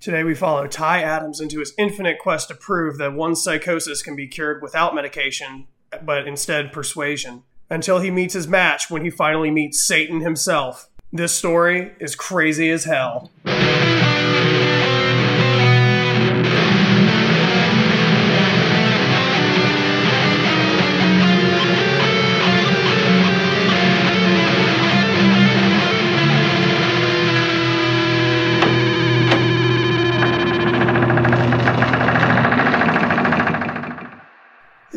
Today we follow Ty Adams into his infinite quest to prove that one's psychosis can be cured without medication, but instead persuasion, until he meets his match when he finally meets Satan himself. This story is crazy as hell.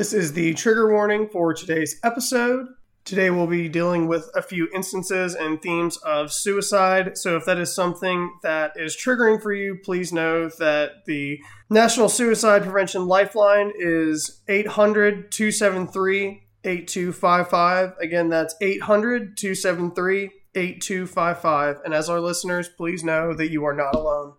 This is the trigger warning for today's episode. Today we'll be dealing with a few instances and themes of suicide. So if that is something that is triggering for you, please know that the National Suicide Prevention Lifeline is 800 273 8255. Again, that's 800 273 8255. And as our listeners, please know that you are not alone.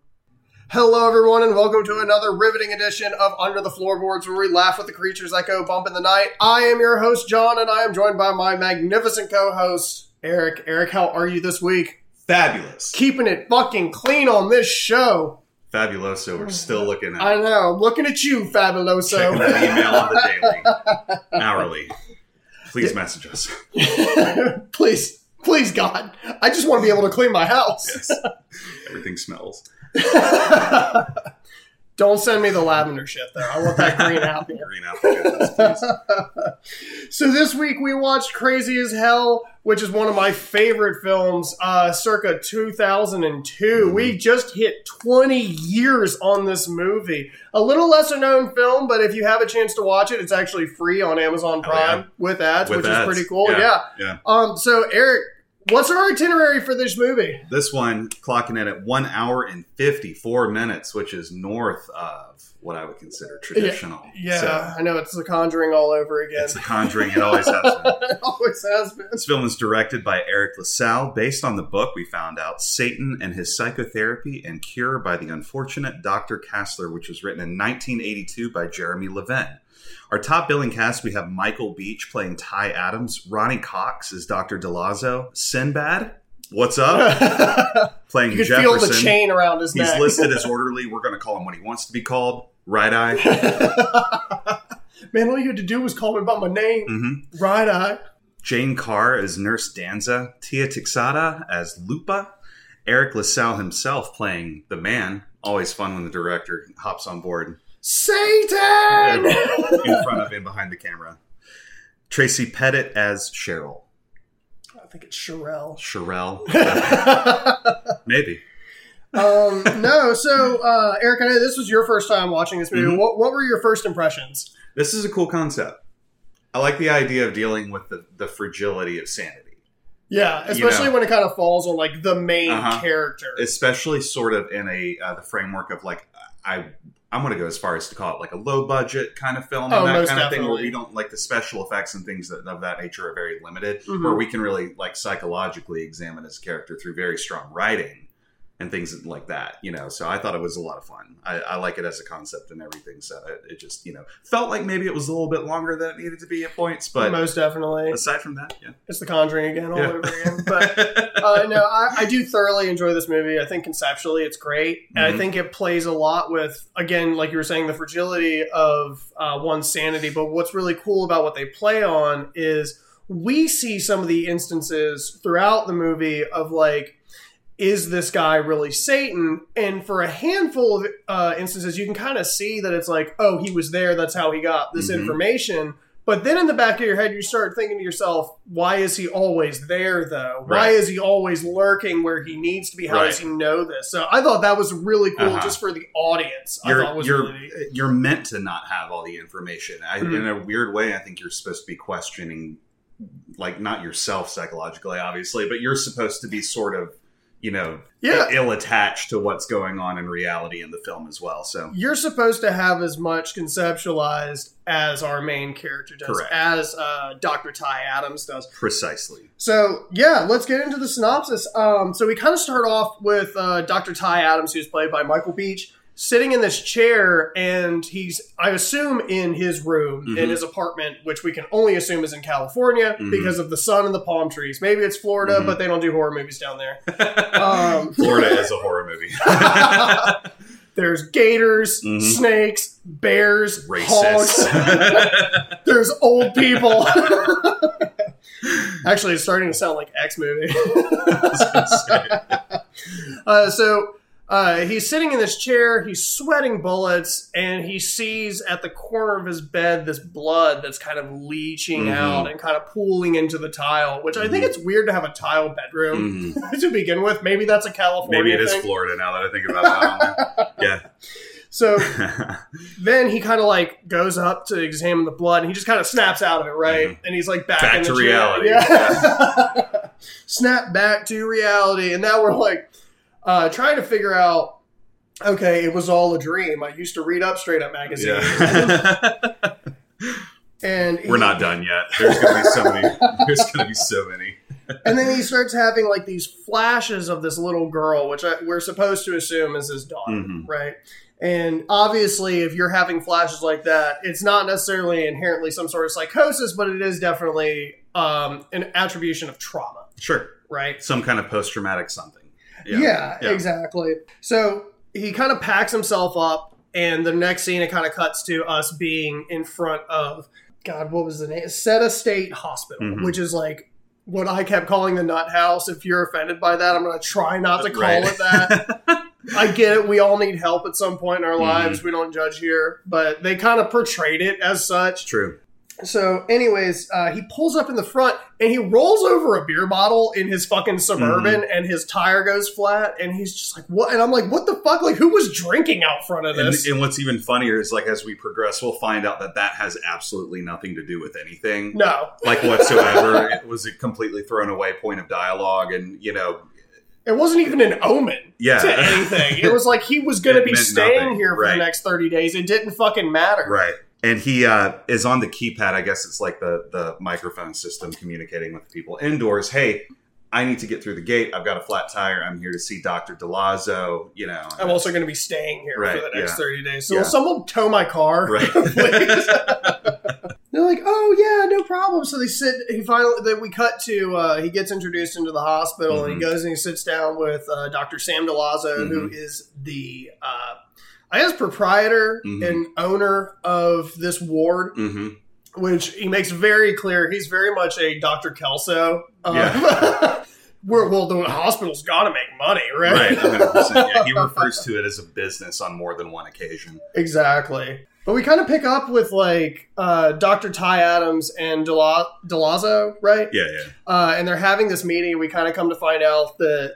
Hello, everyone, and welcome to another riveting edition of Under the Floorboards, where we laugh with the creatures that go bump in the night. I am your host, John, and I am joined by my magnificent co-host, Eric. Eric, how are you this week? Fabulous. Keeping it fucking clean on this show. Fabuloso. We're oh, still looking at I know. I'm looking at you, Fabuloso. checking Fabuloso. that email on the daily, hourly. Please message us. please, please, God, I just want to be able to clean my house. Yes. Everything smells. Don't send me the lavender shit, though. I want that green apple. Green apple goodness. So this week we watched Crazy as Hell, which is one of my favorite films, uh, circa 2002. We just hit 20 years on this movie. A little lesser known film, but if you have a chance to watch it, it's actually free on Amazon Oh, Prime yeah. with ads, With which ads. is pretty cool. Yeah. Yeah. Um. So Eric, what's our itinerary for this movie? This one clocking in at one hour and 54 minutes, which is north of what I would consider traditional. Yeah, So, I know it's The Conjuring all over again. it's The Conjuring. It always has been. it always has been. This film is directed by Eric LaSalle, based on the book we found out, Satan and His Psychotherapy and Cure by the Unfortunate Dr. Kassler, which was written in 1982 by Jeremy Leven. Our top billing cast, we have Michael Beach playing Ty Adams, Ronny Cox is Dr. DeLazzo, Sinbad, what's up? Playing you could Jefferson. feel the chain around his neck. He's listed as orderly. We're going to call him what he wants to be called. Right eye. Man, all you had to do was call me by my name. hmm Right eye. Jane Carr as Nurse Danza, Tia Texada as Lupa, Eric LaSalle himself playing the man. Always fun when the director hops on board Satan! in front of him behind the camera. Tracy Pettit as Cheryl. I think it's Sherelle. Sherelle. Maybe. um, no, so uh, Eric, I know this was your first time watching this movie. Mhm. What, what were your first impressions? This is a cool concept. I like the idea of dealing with the, the fragility of sanity. Yeah, especially know. when it kind of falls on like the main Uh-huh. character. especially sort of in a uh, the framework of like I I'm gonna go as far as to call it like a low budget kind of film Oh, and that kind of thing where we don't like the special effects and things that, of that nature are very limited Mhm. where we can really like psychologically examine his character through very strong writing and things like that you know so I thought it was a lot of fun I, I like it as a concept and everything so it, it just you know felt like maybe it was a little bit longer than it needed to be at points but most definitely. aside from that yeah, It's The Conjuring again, all Yeah. over again. But uh, no, I, I do thoroughly enjoy this movie. I think conceptually it's great, and I Mhm. think it plays a lot with, again, like you were saying, the fragility of uh, one's sanity. But what's really cool about what they play on is we see some of the instances throughout the movie of like. Is this guy really Satan? And for a handful of uh, instances, you can kind of see that it's like, oh, he was there. That's how he got this Mhm. information. But then in the back of your head, you start thinking to yourself, why is he always there, though? Why is he always lurking where he needs to be? How does he know this? So I thought that was really cool Uh-huh. just for the audience. You're thought was you're really you're meant to not have all the information. I, Mhm. In a weird way, I think you're supposed to be questioning, like not yourself psychologically, obviously, but you're supposed to be sort of, you know, Yeah. ill attached to what's going on in reality in the film as well. So You're supposed to have as much conceptualized as our main character does, Correct. as uh, Dr. Ty Adams does. precisely, So yeah, let's get into the synopsis. Um, so we kind of start off with uh, Dr. Ty Adams, who's played by Michael Beach, sitting in this chair, and he's, I assume, in his room in Mhm. his apartment, which we can only assume is in California Mhm. because of the sun and the palm trees. Maybe it's Florida, Mhm. but they don't do horror movies down there. Um, Florida is a horror movie. There's gators, Mhm. snakes, bears, Racists. hogs. There's old people. Actually, it's starting to sound like X movie. uh, so uh, he's sitting in this chair, he's sweating bullets, and he sees at the corner of his bed this blood that's kind of leaching Mhm. out and kind of pooling into the tile, which I think Mhm. it's weird to have a tile bedroom Mhm. to begin with. Maybe that's a California Maybe it is thing. Florida now that I think about that. Yeah. So then he kind of like goes up to examine the blood and he just kind of snaps out of it, right? Mhm. And he's like back, Back in the to chair. reality. Yeah. Snap back to reality. And now we're like uh, trying to figure out okay, it was all a dream. I used to read up straight up magazine. yeah. And We're he- not done yet. There's gonna be so many. There's gonna be so many. And then he starts having like these flashes of this little girl, which I, we're supposed to assume is his daughter, Mhm. right? And obviously, if you're having flashes like that, it's not necessarily inherently some sort of psychosis, but it is definitely um, an attribution of trauma, Sure. right? Some kind of post traumatic something. Yeah, exactly. So he kind of packs himself up, and the next scene it kind of cuts to us being in front of God, what was the name? Seta State Hospital, Mhm. which is like what I kept calling the Nut House. If you're offended by that, I'm going to try not to call Right. it that. I get it. We all need help at some point in our Mhm. lives. We don't judge here, but they kind of portrayed it as such. True. So, anyways, uh, he pulls up in the front and he rolls over a beer bottle in his fucking suburban, Mm-hmm. and his tire goes flat. And he's just like, "What?" And I'm like, "What the fuck? Like, who was drinking out front of this?" and what's even funnier is like as we progress, we'll find out that that has absolutely nothing to do with anything, no, like whatsoever. it was a completely thrown away point of dialogue, and you know, it wasn't even an omen yeah, to anything. It was like he was going to be staying nothing, here for right. the next 30 days. It didn't fucking matter. right. And he uh, is on the keypad. I guess it's like the the microphone system communicating with people indoors. Hey, I need to get through the gate. I've got a flat tire. I'm here to see Doctor Delazzo. You know, I'm also going to be staying here Right, for the next yeah. 30 days. So Yeah. will someone tow my car? right. They're like, oh yeah, no problem. So they sit. He finally. Then we cut to. Uh, he gets introduced into the hospital, and he Mhm. goes and he sits down with uh, Dr. Sam Delazzo, who Mhm. is the, uh, I guess, proprietor Mhm. and owner of this ward. hmm Which he makes very clear. He's very much a Dr. Kelso. Uh, Yeah. well, the hospital's got to make money, right? Right. 100%. Yeah, he refers to it as a business on more than one occasion. Exactly. But we kind of pick up with like uh, Dr. Ty Adams and Dela- Delazzo, right? Yeah, yeah. Uh, and they're having this meeting. We kind of come to find out that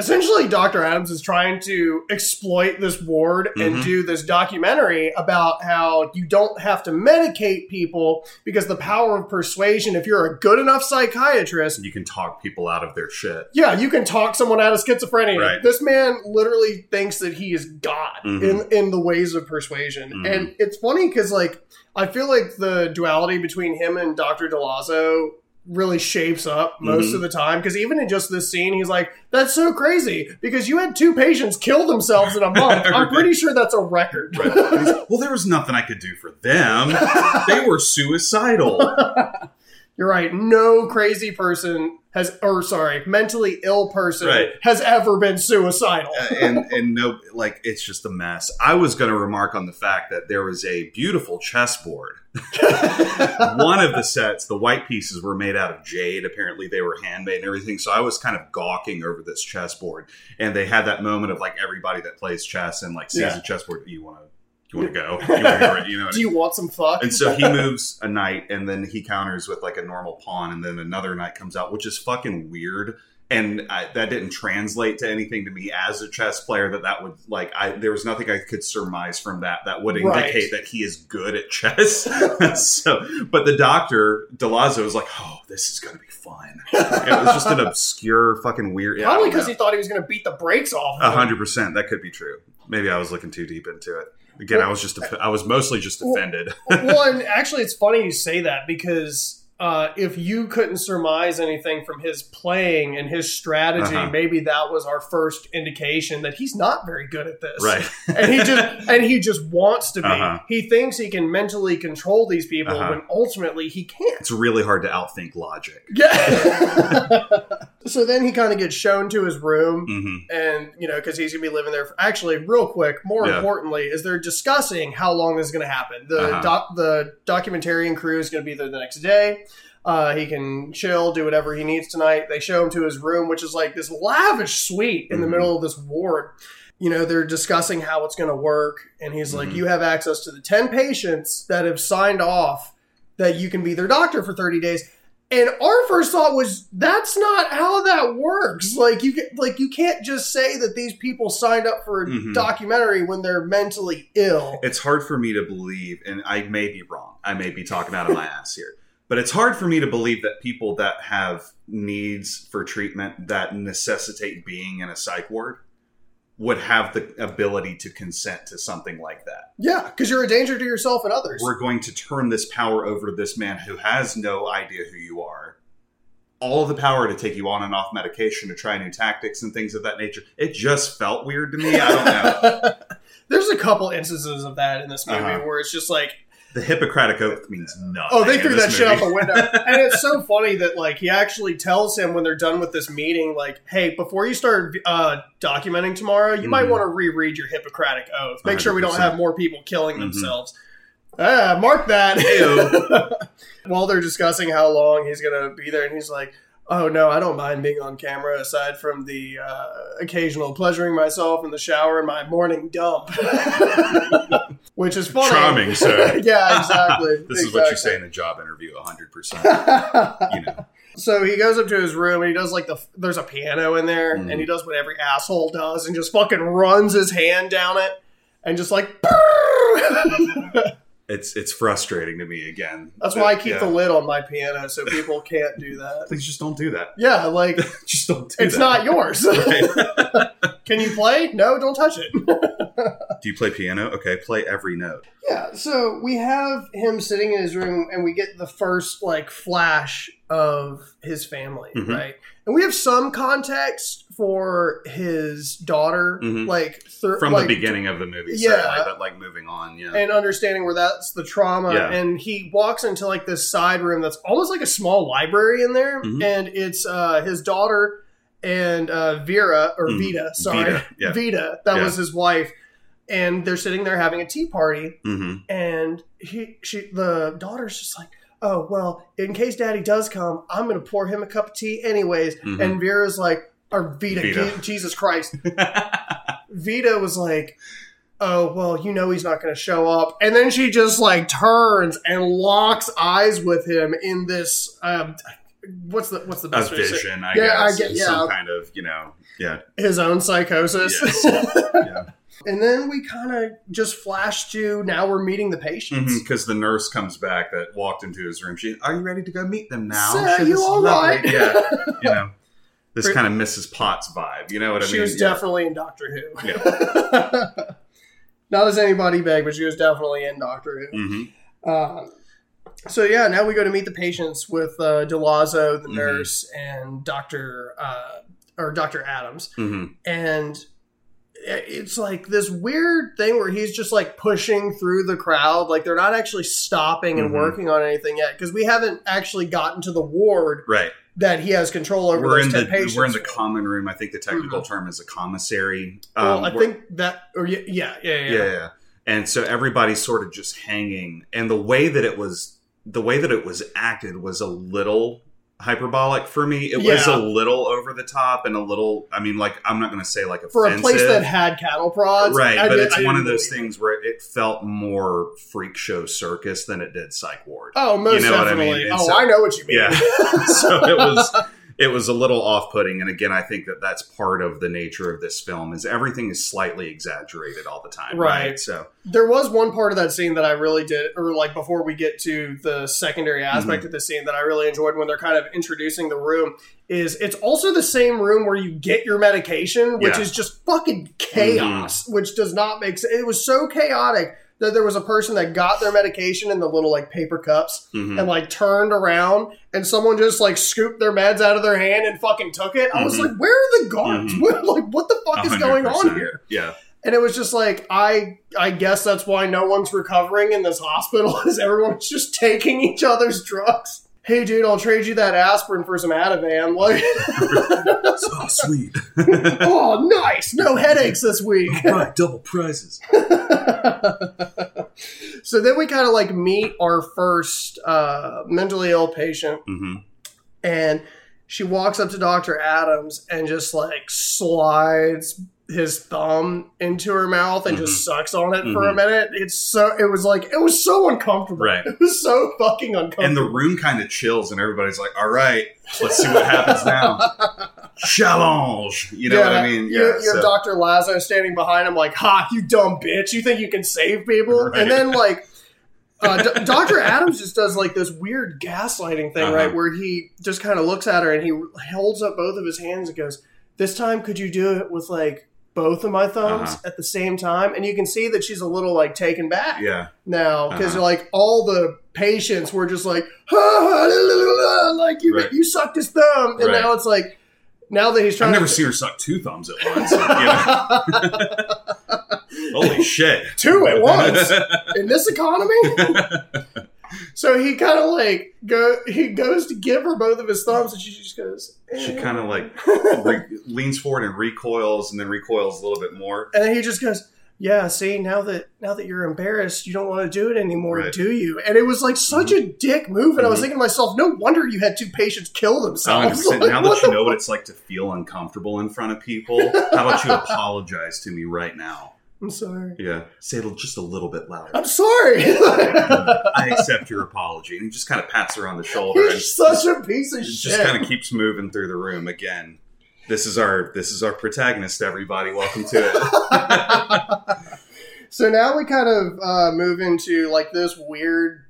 essentially Dr. Adams is trying to exploit this ward and Mhm. do this documentary about how you don't have to medicate people because the power of persuasion, if you're a good enough psychiatrist, You can talk people out of their shit. yeah, you can talk someone out of schizophrenia. Right. This man literally thinks that he is God Mhm. in in the ways of persuasion, Mhm. and it's funny because like I feel like the duality between him and Doctor Delazzo really shapes up most Mhm. of the time because even in just this scene he's like that's so crazy because you had two patients kill themselves in a month i'm pretty sure that's a record Right. Well, there was nothing I could do for them. They were suicidal. you're right no crazy person has or sorry mentally ill person Right. has ever been suicidal Uh, and and no, like it's just a mess. I was going to remark on the fact that there was a beautiful chessboard. One of the sets, the white pieces were made out of jade. Apparently, they were handmade and everything. So I was kind of gawking over this chessboard, and they had that moment of like everybody that plays chess and like sees Yeah. a chessboard. You want to, you want to go? You want to go? You know. do you want some fuck And so he moves a knight, and then he counters with like a normal pawn, and then another knight comes out, which is fucking weird. And I, that didn't translate to anything to me as a chess player. That that would like I there was nothing I could surmise from that that would indicate Right. that he is good at chess. so, but the doctor Delazzo was like, "Oh, this is going to be fun." And it was just an obscure, fucking weird. Probably because he thought he was going to beat the brakes off. A hundred percent. That could be true. Maybe I was looking too deep into it. Again, I was just I was mostly just offended. well, and actually, it's funny you say that because uh, if you couldn't surmise anything from his playing and his strategy, Uh-huh. maybe that was our first indication that he's not very good at this. right. And he just and he just wants to be. Uh-huh. He thinks he can mentally control these people Uh-huh. when ultimately he can't. It's really hard to outthink logic. Yeah. So then he kind of gets shown to his room, hmm and you know, because he's gonna be living there. For, actually, real quick, more Yeah. importantly, is they're discussing how long this is gonna happen. The Uh-huh. doc, the documentarian crew is gonna be there the next day. Uh, he can chill, do whatever he needs tonight. They show him to his room, which is like this lavish suite in the Mhm. middle of this ward. You know, they're discussing how it's going to work, and he's like, Mhm. "You have access to the ten patients that have signed off that you can be their doctor for thirty days." And our first thought was, "That's not how that works. Like you, like you can't just say that these people signed up for a Mhm. documentary when they're mentally ill." It's hard for me to believe, and I may be wrong. I may be talking out of my ass here. But it's hard for me to believe that people that have needs for treatment that necessitate being in a psych ward would have the ability to consent to something like that. Yeah, because you're a danger to yourself and others. We're going to turn this power over to this man who has no idea who you are. All of the power to take you on and off medication, to try new tactics and things of that nature. It just felt weird to me. I don't know. There's a couple instances of that in this movie Uh-huh. where it's just like, The Hippocratic Oath means nothing. oh, they threw that shit out the window. and it's so funny that like he actually tells him when they're done with this meeting, like, hey, before you start uh, documenting tomorrow, you might Mhm. want to reread your Hippocratic Oath. Make sure we don't have more people killing Mhm. themselves. Ah, mark that. While they're discussing how long he's gonna be there, and he's like. Oh no, I don't mind being on camera aside from the uh, occasional pleasuring myself in the shower and my morning dump. Which is funny. Charming, sir. yeah, exactly. This is what you say in a job interview, 100%. You know. so he goes up to his room and he does like the there's a piano in there Mhm. and he does what every asshole does and just fucking runs his hand down it and just like It's it's frustrating to me again. that's why I keep Yeah. the lid on my piano so people can't do that. Please just don't do that. Yeah, like Just don't do it's that. not yours. Can you play? No, don't touch it. Do you play piano? Okay, play every note. Yeah, so we have him sitting in his room and we get the first like flash of his family, Mhm. right? And we have some context for his daughter, Mhm. like thir- From like, the beginning of the movie, Yeah. but like moving on, yeah. and understanding where that's the trauma. Yeah. And he walks into like this side room that's almost like a small library in there, Mhm. and it's uh, his daughter and uh, Vera or Mhm. Vita, sorry, Vita, yeah. Vita. That Yeah. was his wife, and they're sitting there having a tea party, hmm and he, she, the daughter's just like. Oh well, in case Daddy does come, I'm gonna pour him a cup of tea anyways. Mhm. And Vera's like, or Vita, Vita. Je- Jesus Christ, Vita was like, "Oh well, you know he's not going to show up," and then she just like turns and locks eyes with him in this. Um, what's the what's the best to say vision, I Yeah, I get- yeah. Some kind of, you know, yeah. his own psychosis. Yes. yeah. And then we kind of just flash to now we're meeting the patients. Because the nurse comes back that walked into his room. She, are you ready to go meet them now? She you all lovely." right? Yeah, you know, this kind of Mrs. Potts vibe. You know what I she mean? She was Yeah. definitely in Doctor Who. Not as anybody beg, but she was definitely in Doctor Who. Mhm. Uh, so yeah, now we go to meet the patients with uh, Delazzo, the Mhm. nurse, and Doctor uh, or Doctor Adams, Mhm. and it's like this weird thing where he's just like pushing through the crowd, like they're not actually stopping and Mhm. working on anything yet because we haven't actually gotten to the ward Right. that he has control over We're in the patients. we're in the common room. I think the technical Mhm. term is a commissary. well, Um, I think that, or yeah, yeah, yeah, yeah. yeah, yeah. And so everybody's sort of just hanging, and the way that it was, the way that it was acted was a little hyperbolic for me. It was a little over the top and a little. I mean, like I'm not going to say like offensive, For a place that had cattle prods, right? I but did- it's I one of those things where it felt more freak show circus than it did psych ward. Oh, most You know what I definitely. mean? Oh, so- I know what you mean. Yeah. so it was it was a little off-putting and again i think that that's part of the nature of this film is everything is slightly exaggerated all the time right, Right. so There was one part of that scene that I really did, or like before we get to the secondary Mm-hmm. aspect of the scene that I really enjoyed when they're kind of introducing the room. Is it's also the same room where you get your medication, which Yeah. Mm-hmm. is just fucking chaos, which does not make sense. It was so chaotic that there was a person that got their medication in the little like paper cups mhm. and like turned around and someone just like scooped their meds out of their hand and fucking took it. I was Mhm. like, where are the guards? Mhm. like, what the fuck is going on here? yeah And it was just like I I guess that's why no one's recovering in this hospital is everyone's just taking each other's drugs. Hey, dude, I'll trade you that aspirin for some Ativan. Like, oh, sweet. oh, nice. No headaches this week. right, double prizes. so then we kind of like meet our first uh, mentally ill patient, hmm and she walks up to Dr. Adams and just like slides his thumb into her mouth and just sucks on it for a Mhm. minute. It's so it was like it was so uncomfortable. Right. It was so fucking uncomfortable. And the room kind of chills, and everybody's like, all right, let's see what happens now. Challenge. You know what I mean? You, you have Dr. Lazo standing behind him, like, "Ha, you dumb bitch! You think you can save people?" Right. And then like, uh, D- Dr. Adams just does like this weird gaslighting thing, Uh-huh. right? Where he just kind of looks at her and he holds up both of his hands and goes, "This time, could you do it with like both of my thumbs Uh-huh. at the same time?" And you can see that she's a little like taken back yeah. now because Uh-huh. like all the patients were just like, la, like you Right. you sucked his thumb, and Right. now it's like. Now that he's trying I've to never seen her suck two thumbs at once. Holy shit. Two at once in this economy. so he kind of like go. He goes to give her both of his thumbs, and she just goes. She eh. kind of like re- leans forward and recoils, and then recoils a little bit more. and then he just goes. Yeah, see now that now that you're embarrassed, you don't want to do it anymore, Right. do you? And it was like such a dick move, and I was Mhm. thinking to myself, no wonder you had two patients kill themselves. 100%. Like, now that you know what it's like to feel uncomfortable in front of people, how about you apologize to me right now? I'm sorry. Yeah. Say it just a little bit louder. I'm sorry. I accept your apology. And he just kind of pats her on the shoulder and He's such a piece of just shit. kind of keeps moving through the room again. This is our this is our protagonist, everybody. Welcome to it. So now we kind of uh, move into like this weird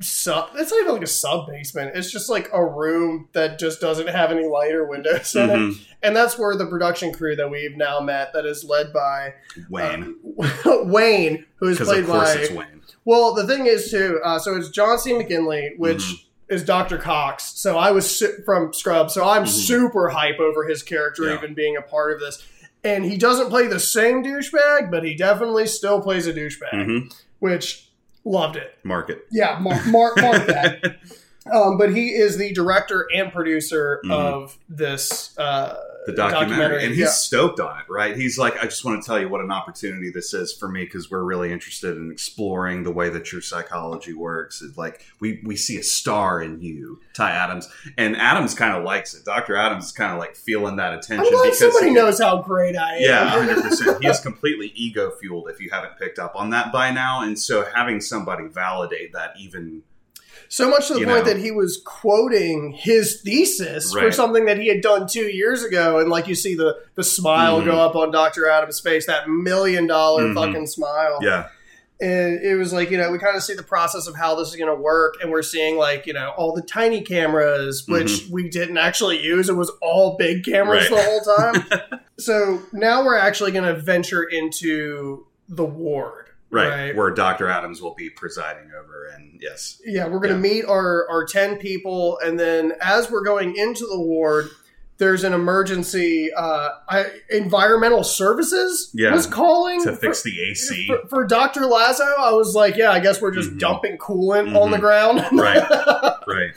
sub. It's not even like a sub basement. It's just like a room that just doesn't have any light or windows in it, Mhm. and that's where the production crew that we've now met, that is led by Wayne. uh, Wayne, who is played of course by. it's Wayne. Well, the thing is too. Uh, so it's John C. McGinley, which. Mhm. Is Dr. Cox. So I was su- from Scrubs. So I'm Mhm. super hype over his character Yeah. even being a part of this. And he doesn't play the same douchebag, but he definitely still plays a douchebag hmm which loved it. Mark it. Yeah, mark, mark, mark that. Um, but he is the director and producer Mhm. of this uh, the documentary, and he's yeah. stoked on it right he's like i just want to tell you what an opportunity this is for me because we're really interested in exploring the way that your psychology works it's like we we see a star in you ty adams and adams kind of likes it dr adams is kind of like feeling that attention because somebody he- knows how great I am. yeah 100% he is completely ego fueled if you haven't picked up on that by now and so having somebody validate that even so much to the You point know. that he was quoting his thesis for something that he had done two years ago, and like you see the the smile Mhm. go up on Doctor Adams' face, that million dollar Mhm. fucking smile. yeah and it was like you know we kind of see the process of how this is going to work and we're seeing like you know all the tiny cameras which we didn't actually use it was all big cameras Mm-hmm. Right. the whole time so now we're actually going to venture into the ward right, where dr adams will be presiding over and yes yeah we're going to Yeah. meet our our 10 people and then as we're going into the ward there's an emergency uh, I, environmental services Yeah. was calling to for- fix the ac for, for Dr. Lazo, I was like, yeah, I guess we're just Mhm. dumping coolant on the Mhm. ground. right right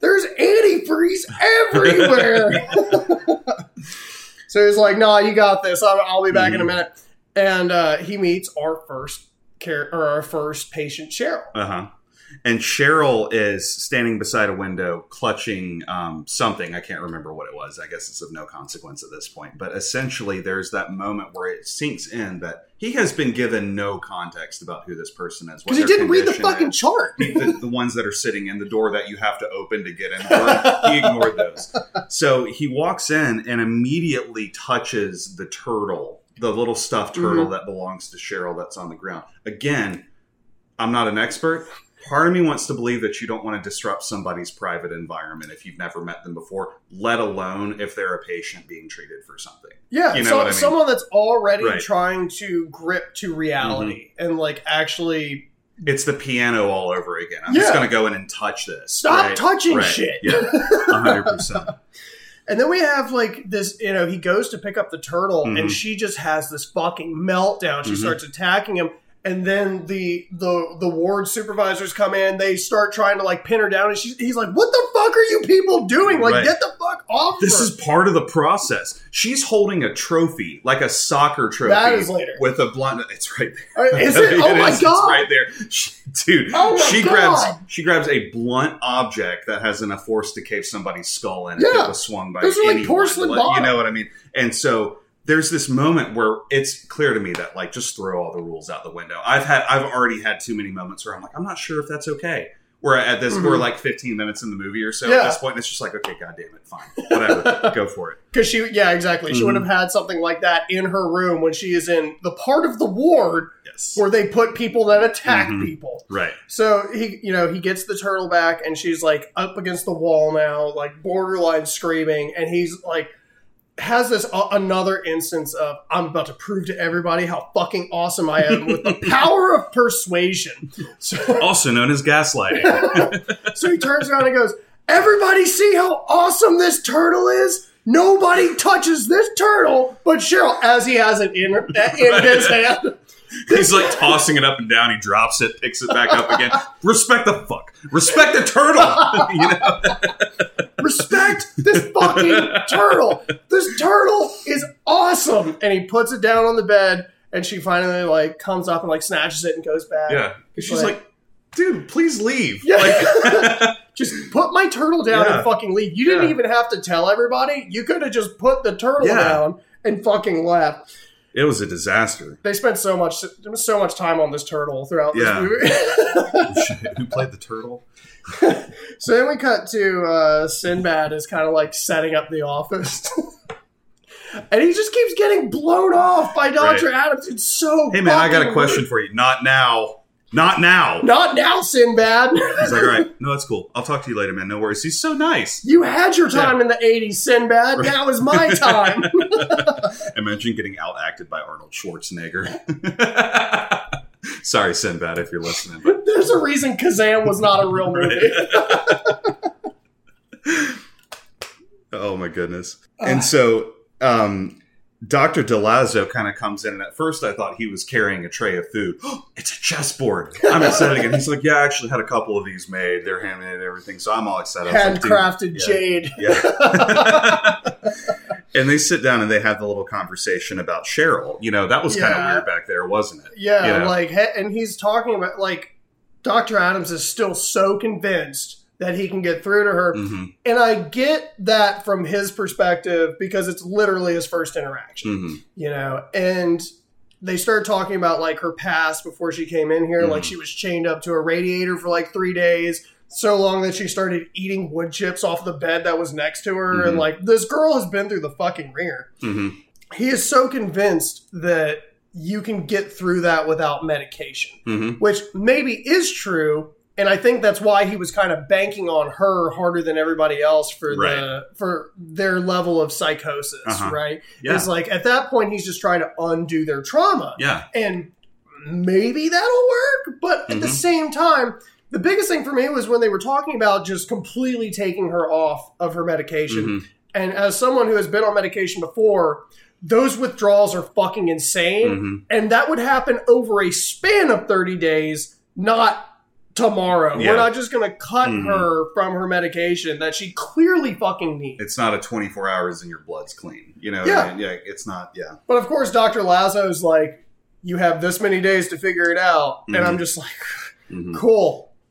There's antifreeze everywhere. so he's like, no, you got this. I'll, I'll be back in a Mhm. minute. And uh, he meets our first care or our first patient, Cheryl. Uh huh. And Cheryl is standing beside a window, clutching um, something. I can't remember what it was. I guess it's of no consequence at this point. But essentially, there's that moment where it sinks in that he has been given no context about who this person is. Because he didn't read the fucking is. chart. the, the ones that are sitting in the door that you have to open to get in. He ignored those. So he walks in and immediately touches the turtle, the little stuffed turtle Mm-hmm. that belongs to Cheryl that's on the ground. Again, I'm not an expert. Part of me wants to believe that you don't want to disrupt somebody's private environment if you've never met them before, let alone if they're a patient being treated for something. Yeah, You know so, I mean? someone that's already Right. Mm-hmm. trying to grip to reality and like actually It's the piano all over again. I'm Yeah. just going to go in and touch this. Stop right? touching Right. shit. Yeah, 100%. And then we have like this, you know, he goes to pick up the turtle Mhm. and she just has this fucking meltdown. She Mhm. starts attacking him. And then the the the ward supervisors come in. They start trying to like pin her down, and she's he's like, "What the fuck are you people doing? Like, Right. get the fuck off!" This her." is part of the process. She's holding a trophy, like a soccer trophy. That is later. With a blunt. It's right there. Uh, is it? Oh my is. god! It's right there. She- dude, Oh my she God. grabs she grabs a blunt object that has enough force to cave somebody's skull in if Yeah. it was swung by Those are like porcelain Like, You know what I mean? And so there's this moment where it's clear to me that like just throw all the rules out the window. I've had I've already had too many moments where I'm like, I'm not sure if that's okay. We're at this, we're Mhm. like 15 minutes in the movie or so Yeah. at this point, it's just like, okay, god damn it, fine, whatever, go for it. Because she, yeah, exactly. She Mhm. would have had something like that in her room when she is in the part of the ward Yes, where they put people that attack Mhm. people. right. So he, you know, he gets the turtle back, and she's like up against the wall now, like borderline screaming, and he's like has this uh, another instance of I'm about to prove to everybody how fucking awesome I am with the power of persuasion. So, Also known as gaslighting. so he turns around and goes, "Everybody see how awesome this turtle is." Nobody touches this turtle, but Cheryl, as he has it in in his hand. He's like tossing it up and down. He drops it, picks it back up again. Respect the fuck. Respect the turtle. you know? respect this fucking turtle. This turtle is awesome. And he puts it down on the bed, and she finally like comes up and like snatches it and goes back. Yeah. She's Like- like, dude, please leave. Yeah. Like, Just put my turtle down Yeah. and fucking leave. You didn't Yeah. even have to tell everybody. You could have just put the turtle Yeah. down and fucking left. It was a disaster. They spent so much so much time on this turtle throughout this Yeah. movie. Who played the turtle? so then we cut to uh, Sinbad is kind of like setting up the office. And he just keeps getting blown off by Dr. Adams. It's so Hey man, I got a question rude. for you. Not now. Not now. Not now, Sinbad. He's like, all right, no, that's cool. I'll talk to you later, man. No worries. He's so nice. You had your time in the 80s, Sinbad. Right. Now is my time. Imagine getting out acted by Arnold Schwarzenegger. Sorry, Sinbad, if you're listening, but There's a reason Kazam was not a real movie. oh my goodness. And so, um, Dr. DeLazzo kind of comes in, and at first I thought he was carrying a tray of food. it's a chessboard. I'm excited again. He's like, Yeah, I actually had a couple of these made. They're handmade and everything. So I'm all excited. Was like, Handcrafted yeah. jade. Yeah. and they sit down and they have the little conversation about Cheryl. You know, that was kind of weird back there, wasn't it? Yeah, You know? like, and he's talking about, like, Dr. Adams is still so convinced that he can get through to her. hmm And I get that from his perspective because it's literally his first interaction. hmm you know and they start talking about like her past before she came in here like Mhm. she was chained up to a radiator for like three days so long that she started eating wood chips off the bed that was next to her and Mhm. like this girl has been through the fucking ringer hmm he is so convinced that you can get through that without medication hmm which maybe is true and I think that's why he was kind of banking on her harder than everybody else for the for their level of psychosis, Uh-huh. right? Yeah. It's like at that point he's just trying to undo their trauma. Yeah. And maybe that'll work, but at the Mhm. same time, the biggest thing for me was when they were talking about just completely taking her off of her medication. hmm And as someone who has been on medication before, those withdrawals are fucking insane. hmm And that would happen over a span of 30 days, not tomorrow. Yeah. We're not just going to cut Mhm. her from her medication that she clearly fucking needs. It's not a 24 hours and your blood's clean. You know? Yeah. I mean? yeah. It's not. Yeah. But of course, Dr. Lazo's like, you have this many days to figure it out. And Mhm. I'm just like, hmm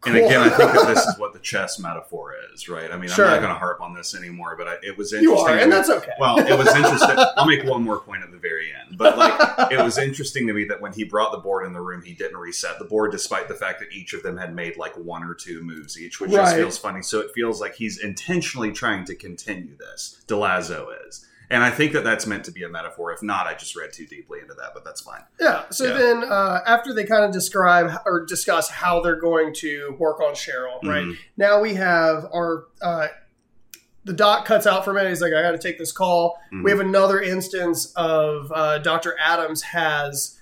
cool. And again, I think that this is what the chess metaphor is, right? I mean, Sure. I'm not going to harp on this anymore, but I, it was interesting. you are, and me- that's okay. well, it was interesting. I'll make one more point at the very end, but like it was interesting to me that when he brought the board in the room, he didn't reset the board, despite the fact that each of them had made like one or two moves each, which just feels funny. So it feels like he's intentionally trying to continue this. Delazzo is. And I think that that's meant to be a metaphor. If not, I just read too deeply into that, but that's fine. Yeah. So Yeah. then, uh, after they kind of describe or discuss how they're going to work on Cheryl, right Mhm. now we have our uh, the doc cuts out for a minute. He's like, "I got to take this call." Mhm. We have another instance of uh, Dr. Adams has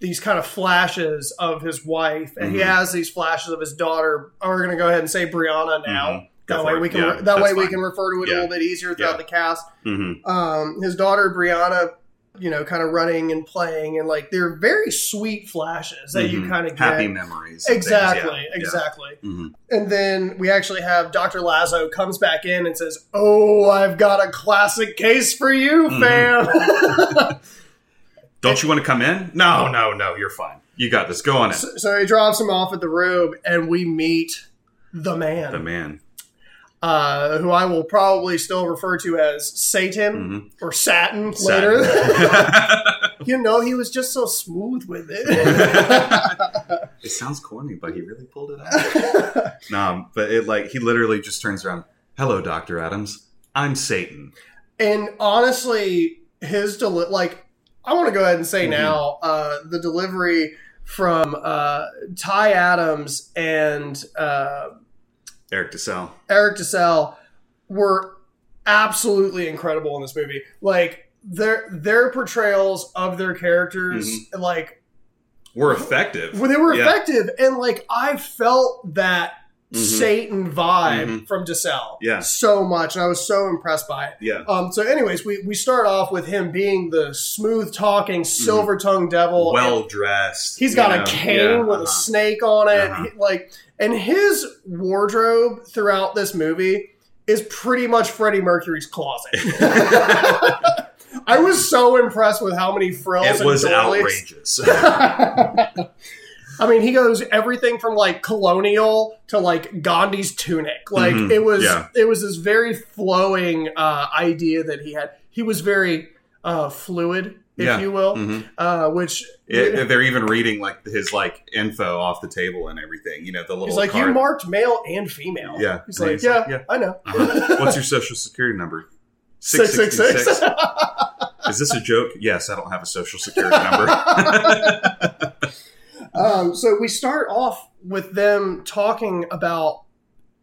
these kind of flashes of his wife, and he Mhm. has these flashes of his daughter. Oh, we're going to go ahead and say Brianna now. That way we can Yeah, that way we can refer to it a little bit easier throughout Yeah. the cast. Mhm. Um, his daughter Brianna you know, kind of running and playing, and like they're very sweet flashes that you Mhm. kind of get. happy memories. Exactly, yeah, yeah. exactly. Mhm. And then we actually have Dr. Lazo comes back in and says, "Oh, I've got a classic case for you, Mhm. fam." Don't you want to come in? No, no, no. You're fine. You got this. Go on in. so, so he drops him off at the room, and we meet the man, The man. Uh, who I will probably still refer to as Satan Mhm. or Satin Sad. later. you know, he was just so smooth with it. it sounds corny, but he really pulled it out. no, but it like he literally just turns around. Hello, Doctor Adams. I'm Satan. and honestly, his deli- like I want to go ahead and say Mhm. now uh, the delivery from uh, Ty Adams and uh, Eric DeSalle. Eric DeSalle were absolutely incredible in this movie. Like their their portrayals of their characters, like We're effective. well, they were Yeah. effective, and like I felt that Mhm. Satan vibe Mhm. from DeSalle Yeah. so much, and I was so impressed by it. Yeah. Um, so, anyways, we, we start off with him being the smooth talking, silver tongued devil. Mm-hmm. Well dressed. He's got you a cane yeah, with uh-huh. a snake on it. Uh-huh. He- like, and his wardrobe throughout this movie is pretty much Freddie Mercury's closet. I was so impressed with how many frills It was outrageous. I mean, he goes everything from like colonial to like Gandhi's tunic. Like Mhm, it was, yeah. it was this very flowing uh, idea that he had. He was very uh, fluid, if Yeah. you will, Mhm. uh, which It- they're even reading like his like info off the table and everything. You know the little. he's like, card. you marked male and female. Yeah. he's like, he's yeah, like, yeah. I know. Uh-huh. What's your social security number? six six six? 666. Is this a joke? Yes, I don't have a social security number. Um, so we start off with them talking about.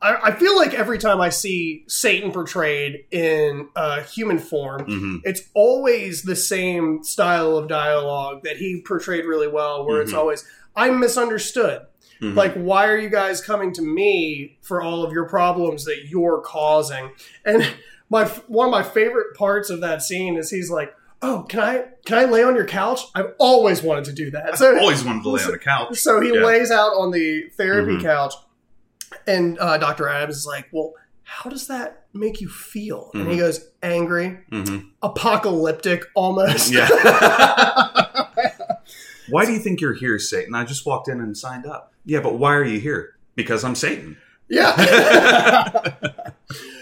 I, I feel like every time I see Satan portrayed in uh, human form, Mhm. it's always the same style of dialogue that he portrayed really well, where it's Mhm. always, I'm misunderstood. Mhm. Like, why are you guys coming to me for all of your problems that you're causing? And my one of my favorite parts of that scene is he's like, "Oh, can I can I lay on your couch? I've always wanted to do that." So I always wanted to lay on the couch. so he Yeah. lays out on the therapy Mhm. couch, and uh, Dr. Adams is like, "Well, how does that make you feel?" And he Mhm. goes, "Angry, hmm apocalyptic, almost." Yeah. Why do you think you're here, Satan? I just walked in and signed up. Yeah, but why are you here? Because I'm Satan. yeah.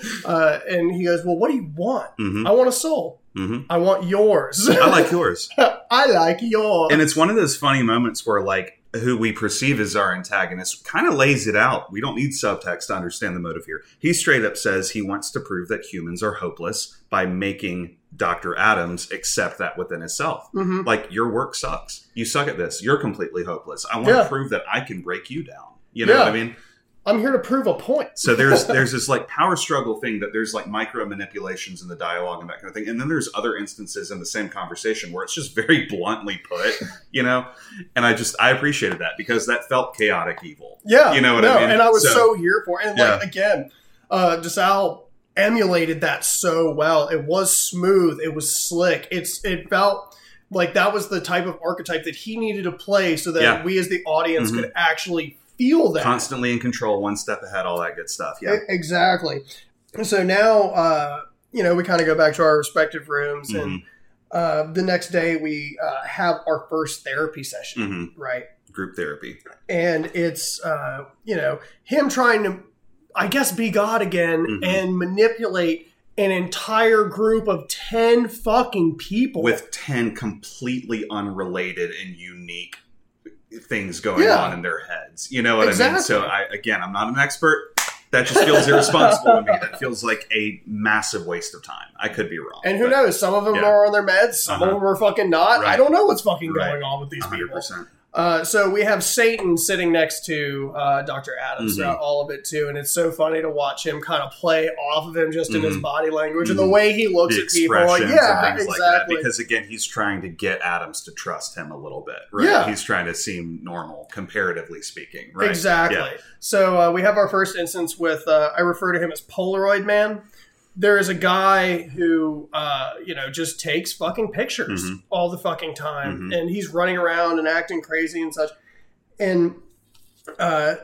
uh, and he goes, "Well, what do you want? hmm I want a soul. hmm I want yours. I like yours. I like yours." And it's one of those funny moments where, like, who we perceive as our antagonist kind of lays it out. We don't need subtext to understand the motive here. He straight up says he wants to prove that humans are hopeless by making Dr. Adams accept that within himself. Mhm. Like, your work sucks. You suck at this. You're completely hopeless. I want Yeah. to prove that I can break you down. You know Yeah. what I mean? I'm here to prove a point. So there's there's this like power struggle thing that there's like micro manipulations in the dialogue and that kind of thing, and then there's other instances in the same conversation where it's just very bluntly put, you know. And I just I appreciated that because that felt chaotic evil. Yeah, You know what no, I mean? And I was So- so, here for it. And like Yeah. again, uh DeSalle emulated that so well. It was smooth, it was slick. It's it felt like that was the type of archetype that he needed to play so that Yeah. we as the audience Mhm. could actually feel that. Constantly in control, one step ahead, all that good stuff. Yeah. Exactly. So now uh you know, we kind of go back to our respective rooms Mm-hmm. and uh, the next day we uh, have our first therapy session, hmm right? Group therapy. and it's uh, you know him trying to i guess be god again Mhm. and manipulate an entire group of 10 fucking people with 10 completely unrelated and unique things going Yeah. on in their heads. You know what I mean? So I again, I'm not an expert. That just feels irresponsible to me. That feels like a massive waste of time. I could be wrong. and who but knows some of them Yeah. are on their meds some Uh-huh. of them are fucking not i don't know what's fucking Right. going on with these people 100%. Uh, so we have satan sitting next to uh, dr adams Mhm. throughout all of it too and it's so funny to watch him kind of play off of him just in his Mhm. body language and Mhm. the way he looks The at people expressions yeah and things like exactly Because again, he's trying to get Adams to trust him a little bit. Right? Yeah. He's trying to seem normal, comparatively speaking. Right. Exactly. Yeah. So uh, we have our first instance with uh, I refer to him as Polaroid Man. There is a guy who uh, you know just takes fucking pictures Mhm. all the fucking time Mhm. and he's running around and acting crazy and such and uh,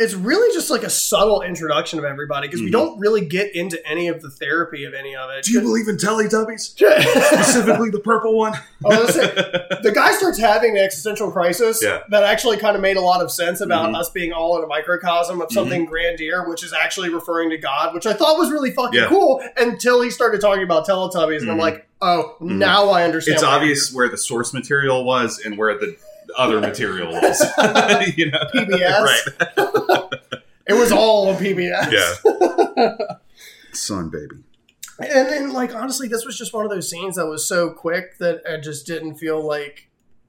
it's really just like a subtle introduction of everybody because we Mhm. don't really get into any of the therapy of any of it Do you believe in Teletubbies? Specifically, Specifically the purple one? the guy starts having an existential crisis Yeah. that actually kind of made a lot of sense about Mhm. us being all in a microcosm of something grandier, which is actually referring to God, which I thought was really fucking Yeah. cool until he started talking about Teletubbies, and I'm Mhm. like, oh, Mhm. now I understand. it's obvious where the source material was and where the other material was. you know? PBS. Right. It was all on PBS. Yeah. Son, baby. And then, like, honestly, this was just one of those scenes that was so quick that I just didn't feel like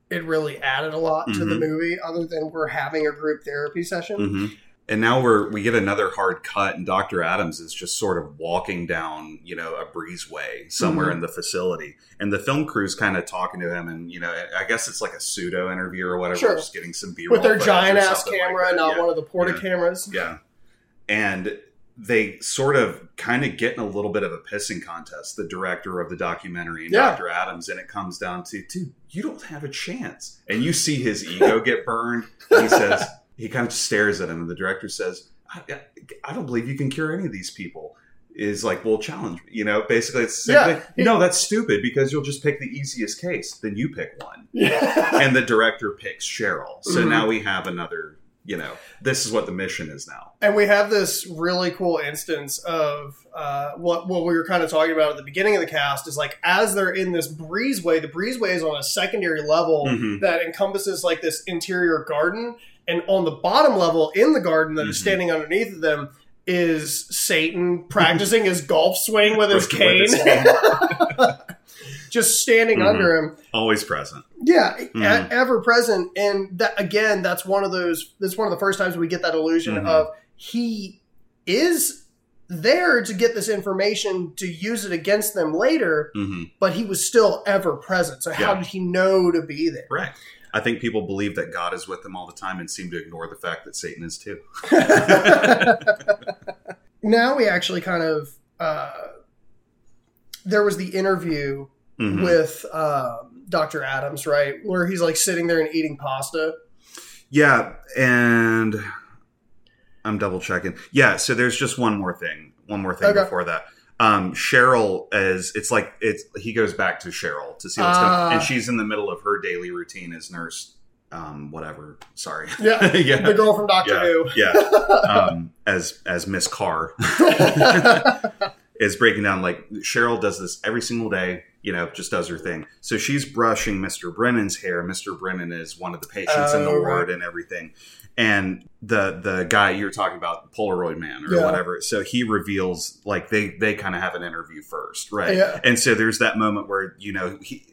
it really added a lot to the Mhm. movie, other than we're having a group therapy session. hmm And now we're we get another hard cut, and Doctor Adams is just sort of walking down, you know, a breezeway somewhere Mhm. in the facility, and the film crew's kind of talking to him, and you know, I guess it's like a pseudo interview or whatever, Sure. just getting some B With their giant ass camera, not yeah. one of the porta Yeah. cameras. Yeah. And they sort of kind of get in a little bit of a pissing contest, the director of the documentary and Yeah. Dr. Adams, and it comes down to, dude, you don't have a chance. And you see his ego get burned. And he says, he kind of stares at him, and the director says, I, I don't believe you can cure any of these people. Is like, well, challenge me. You know, basically, it's the same Yeah. thing. No, that's stupid because you'll just pick the easiest case. Then you pick one Yeah. and the director picks Cheryl. So Mhm. now we have another, you know, this is what the mission is now. and we have this really cool instance of uh, what what we were kind of talking about at the beginning of the cast is like as they're in this breezeway, the breezeway is on a secondary level Mhm. that encompasses like this interior garden, and on the bottom level in the garden that is Mhm. standing underneath of them is Satan practicing his golf swing with his cane, just standing Mhm. under him. Always present. Yeah, Mhm. e- ever present, and that again, that's one of those. That's one of the first times we get that illusion Mhm. of he is there to get this information to use it against them later, hmm but he was still ever present. So how did he know to be there? Right. I think people believe that God is with them all the time and seem to ignore the fact that Satan is too. now we actually kind of uh, there was the interview Mhm. with um, Dr. Adams, right, where he's like sitting there and eating pasta. Yeah, and I'm double checking. Yeah, so there's just one more thing. One more thing Okay. before that. Um, Cheryl as it's like it's he goes back to Cheryl to see what's Ah. going on, and she's in the middle of her daily routine as nurse. Um, whatever. Sorry. Yeah, yeah. the girl from Doctor Who. yeah. Um, as as Miss Carr is breaking down like Cheryl does this every single day. You know, just does her thing. So she's brushing Mr. Brennan's hair. Mr. Brennan is one of the patients in the Oh, ward and everything. And the the guy you're talking about, Polaroid Man or Yeah. whatever. So he reveals like they they kind of have an interview first, right? Yeah. And so there's that moment where you know he.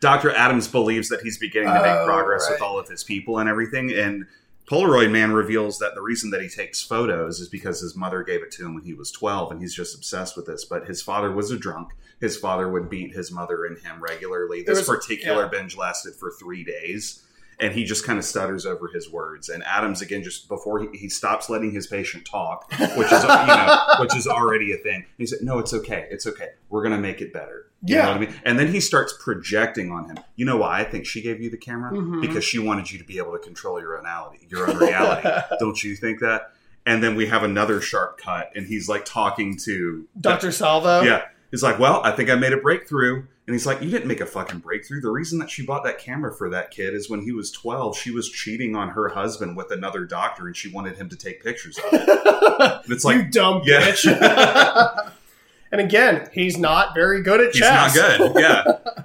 Dr. Adams believes that he's beginning to make Oh, progress with right. all of his people and everything. And Polaroid Man reveals that the reason that he takes photos is because his mother gave it to him when he was 12 and he's just obsessed with this. But his father was a drunk. His father would beat his mother and him regularly. This was- particular yeah. binge lasted for three days. And he just kind of stutters over his words. And Adams, again, just before he, he stops letting his patient talk, which is you know, which is already a thing. He said, "No, it's okay. It's okay. We're gonna make it better." You Yeah. know what I mean? And then he starts projecting on him. You know why I think she gave you the camera? Mhm. Because she wanted you to be able to control your own reality, your own reality. Don't you think that? And then we have another sharp cut, and he's like talking to Dr. Salvo. Yeah, he's like, "Well, I think I made a breakthrough." And he's like, "You didn't make a fucking breakthrough. The reason that she bought that camera for that kid is when he was twelve, she was cheating on her husband with another doctor, and she wanted him to take pictures of it." And it's you like, dumb Yeah. bitch. and again, he's not very good at he's chess. not good. Yeah.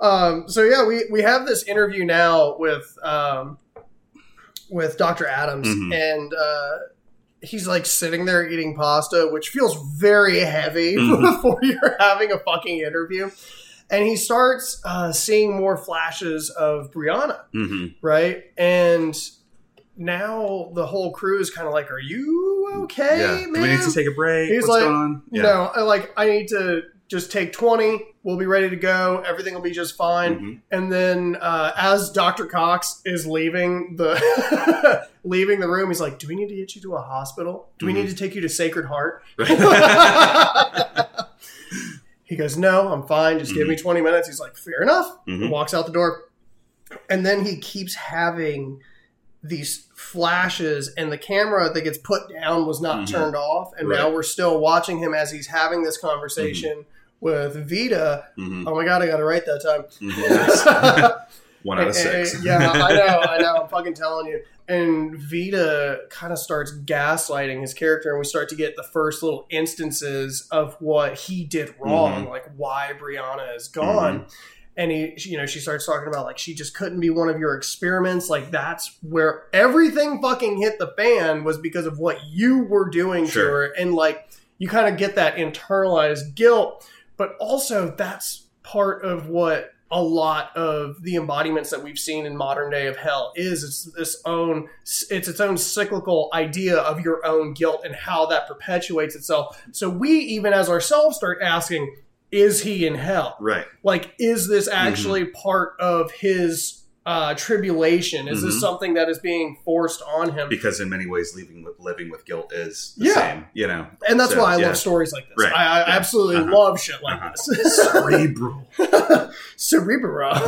Um, so yeah, we we have this interview now with um, with Dr. Adams, Mhm. and uh, he's like sitting there eating pasta, which feels very heavy Mhm. before you're having a fucking interview. And he starts uh, seeing more flashes of Brianna, hmm right? And now the whole crew is kind of like, "Are you okay, yeah. Do man?" we need to take a break? He's What's like, going on? Yeah. No, like I need to just take twenty we'll be ready to go. Everything will be just fine. Mhm. And then uh, as Dr. Cox is leaving the leaving the room, he's like, "Do we need to get you to a hospital? Do we Mhm. need to take you to Sacred Heart?" He goes, "No, I'm fine. Just give me 20 minutes." He's like, "Fair enough." Mhm. walks out the door. And then he keeps having these flashes, and the camera that gets put down was not Mhm. turned off. And Right. now we're still watching him as he's having this conversation with Vita. Mhm. Oh my god, I got it right that time. Mhm. One out of six. yeah, I know, I know. I'm fucking telling you. And Vita kind of starts gaslighting his character, and we start to get the first little instances of what he did wrong, Mhm. like why Brianna is gone. And he, you know, she starts talking about like she just couldn't be one of your experiments. Like that's where everything fucking hit the fan was because of what you were doing to her, and like you kind of get that internalized guilt, but also that's part of what a lot of the embodiments that we've seen in modern day of hell is. It's this own it's its own cyclical idea of your own guilt and how that perpetuates itself. So we even as ourselves start asking is he in hell? Right. like is this mm-hmm. actually part of his uh, tribulation is this Mhm. something that is being forced on him Because in many ways, living with living with guilt is the Yeah. same. You know. and that's So, why i yeah. love stories like this Right. i, I Yeah. absolutely Uh-huh. love shit like Uh-huh. this Cerebral. cerebral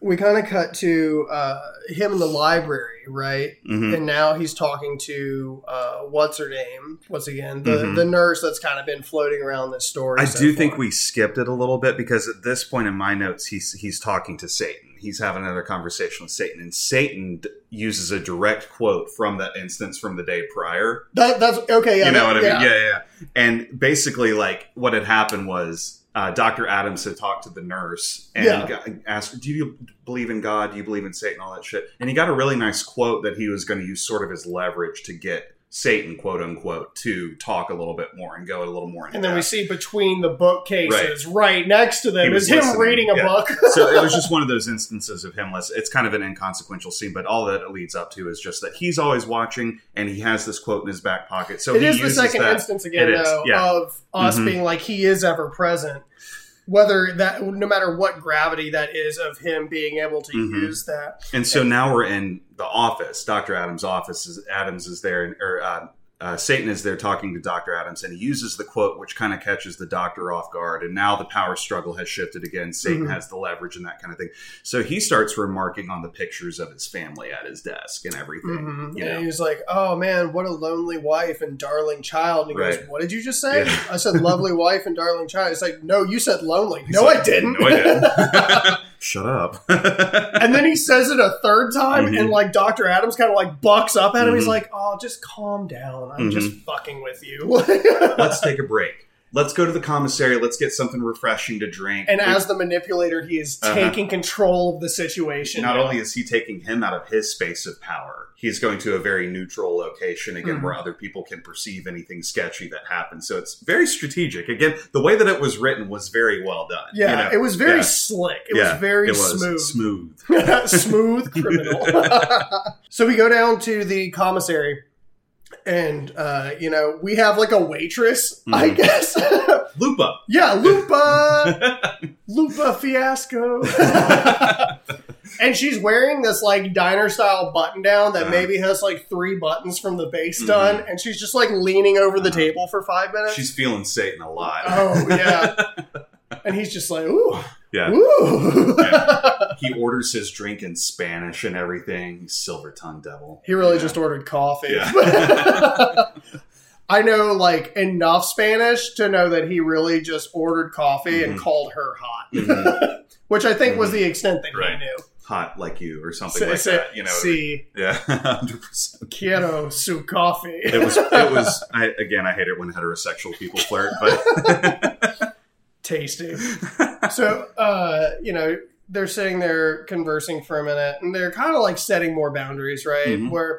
we kind of cut to uh, him in the library, right? Mhm. And now he's talking to uh, what's her name? once again the Mhm. the nurse that's kind of been floating around this story. I so do think we skipped it a little bit because at this point in my notes, he's he's talking to Satan. He's having another conversation with Satan, and Satan d- uses a direct quote from that instance from the day prior. that, that's okay. Yeah, you know that- what I mean? yeah. Yeah. And basically, like what had happened was uh, Dr. Adams had talked to the nurse and Yeah. got, asked, "Do you believe in God? Do you believe in Satan? All that shit." And he got a really nice quote that he was going to use sort of as leverage to get Satan, quote unquote, to talk a little bit more and go a little more. In And then we see between the bookcases, right, next to them, is him listening, reading a yeah. book. so it was just one of those instances of him less it's kind of an inconsequential scene but all that it leads up to is just that he's always watching and he has this quote in his back pocket so it is the second that. instance again, though, yeah. of us Mhm. being like he is ever present. Whether that, no matter what gravity that is of him being able to Mhm. use that, and so now we're in the office dr adams office is adams is there and or uh, uh, Satan is there talking to Dr. Adams, and he uses the quote, which kind of catches the doctor off guard. And now the power struggle has shifted again. Satan Mhm. has the leverage and that kind of thing. So he starts remarking on the pictures of his family at his desk and everything. Mhm. You And know? he was like, "Oh man, what a lonely wife and darling child." And he goes, "What did you just say?" Yeah. I said, "Lovely wife and darling child." It's like, "No, you said lonely." No, like, I didn't. No, I didn't. Shut up. and then he says it a third time, Mhm. and like Doctor Adams kind of like bucks up at him. He's Mhm. like, "Oh, just calm down. I'm Mhm. just fucking with you." let's take a break. Let's go to the commissary. Let's get something refreshing to drink. and as the manipulator, he is Uh-huh. taking control of the situation. not now. only is he taking him out of his space of power, he's going to a very neutral location again Mhm. where other people can perceive anything sketchy that happens. So it's very strategic. Again, the way that it was written was very well done. yeah, you know? it was very Yeah. slick. It Yeah, was very it was smooth. smooth. smooth criminal. so we go down to the commissary, and uh, you know we have like a waitress, I Mhm. guess. Lupa. yeah, Lupa, Lupa Fiasco, and she's wearing this like diner style button down that Uh-huh. maybe has like three buttons from the base Mhm. done, and she's just like leaning over the Uh-huh. table for five minutes. She's feeling Satan a lot. oh yeah, and he's just like ooh, Yeah. ooh. He orders his drink in Spanish and everything. Silver tongue devil. He really Yeah. just ordered coffee. Yeah. I know like enough Spanish to know that he really just ordered coffee and Mhm. called her hot, Mhm. which I think was the extent that Right. he knew. hot like you or something like that. You know. si Yeah, hundred percent. quiero su coffee. It was. It was. I, again, I hate it when heterosexual people flirt, but tasty. So, uh, you know, they're sitting there conversing for a minute, and they're kind of like setting more boundaries, right? Mhm. Where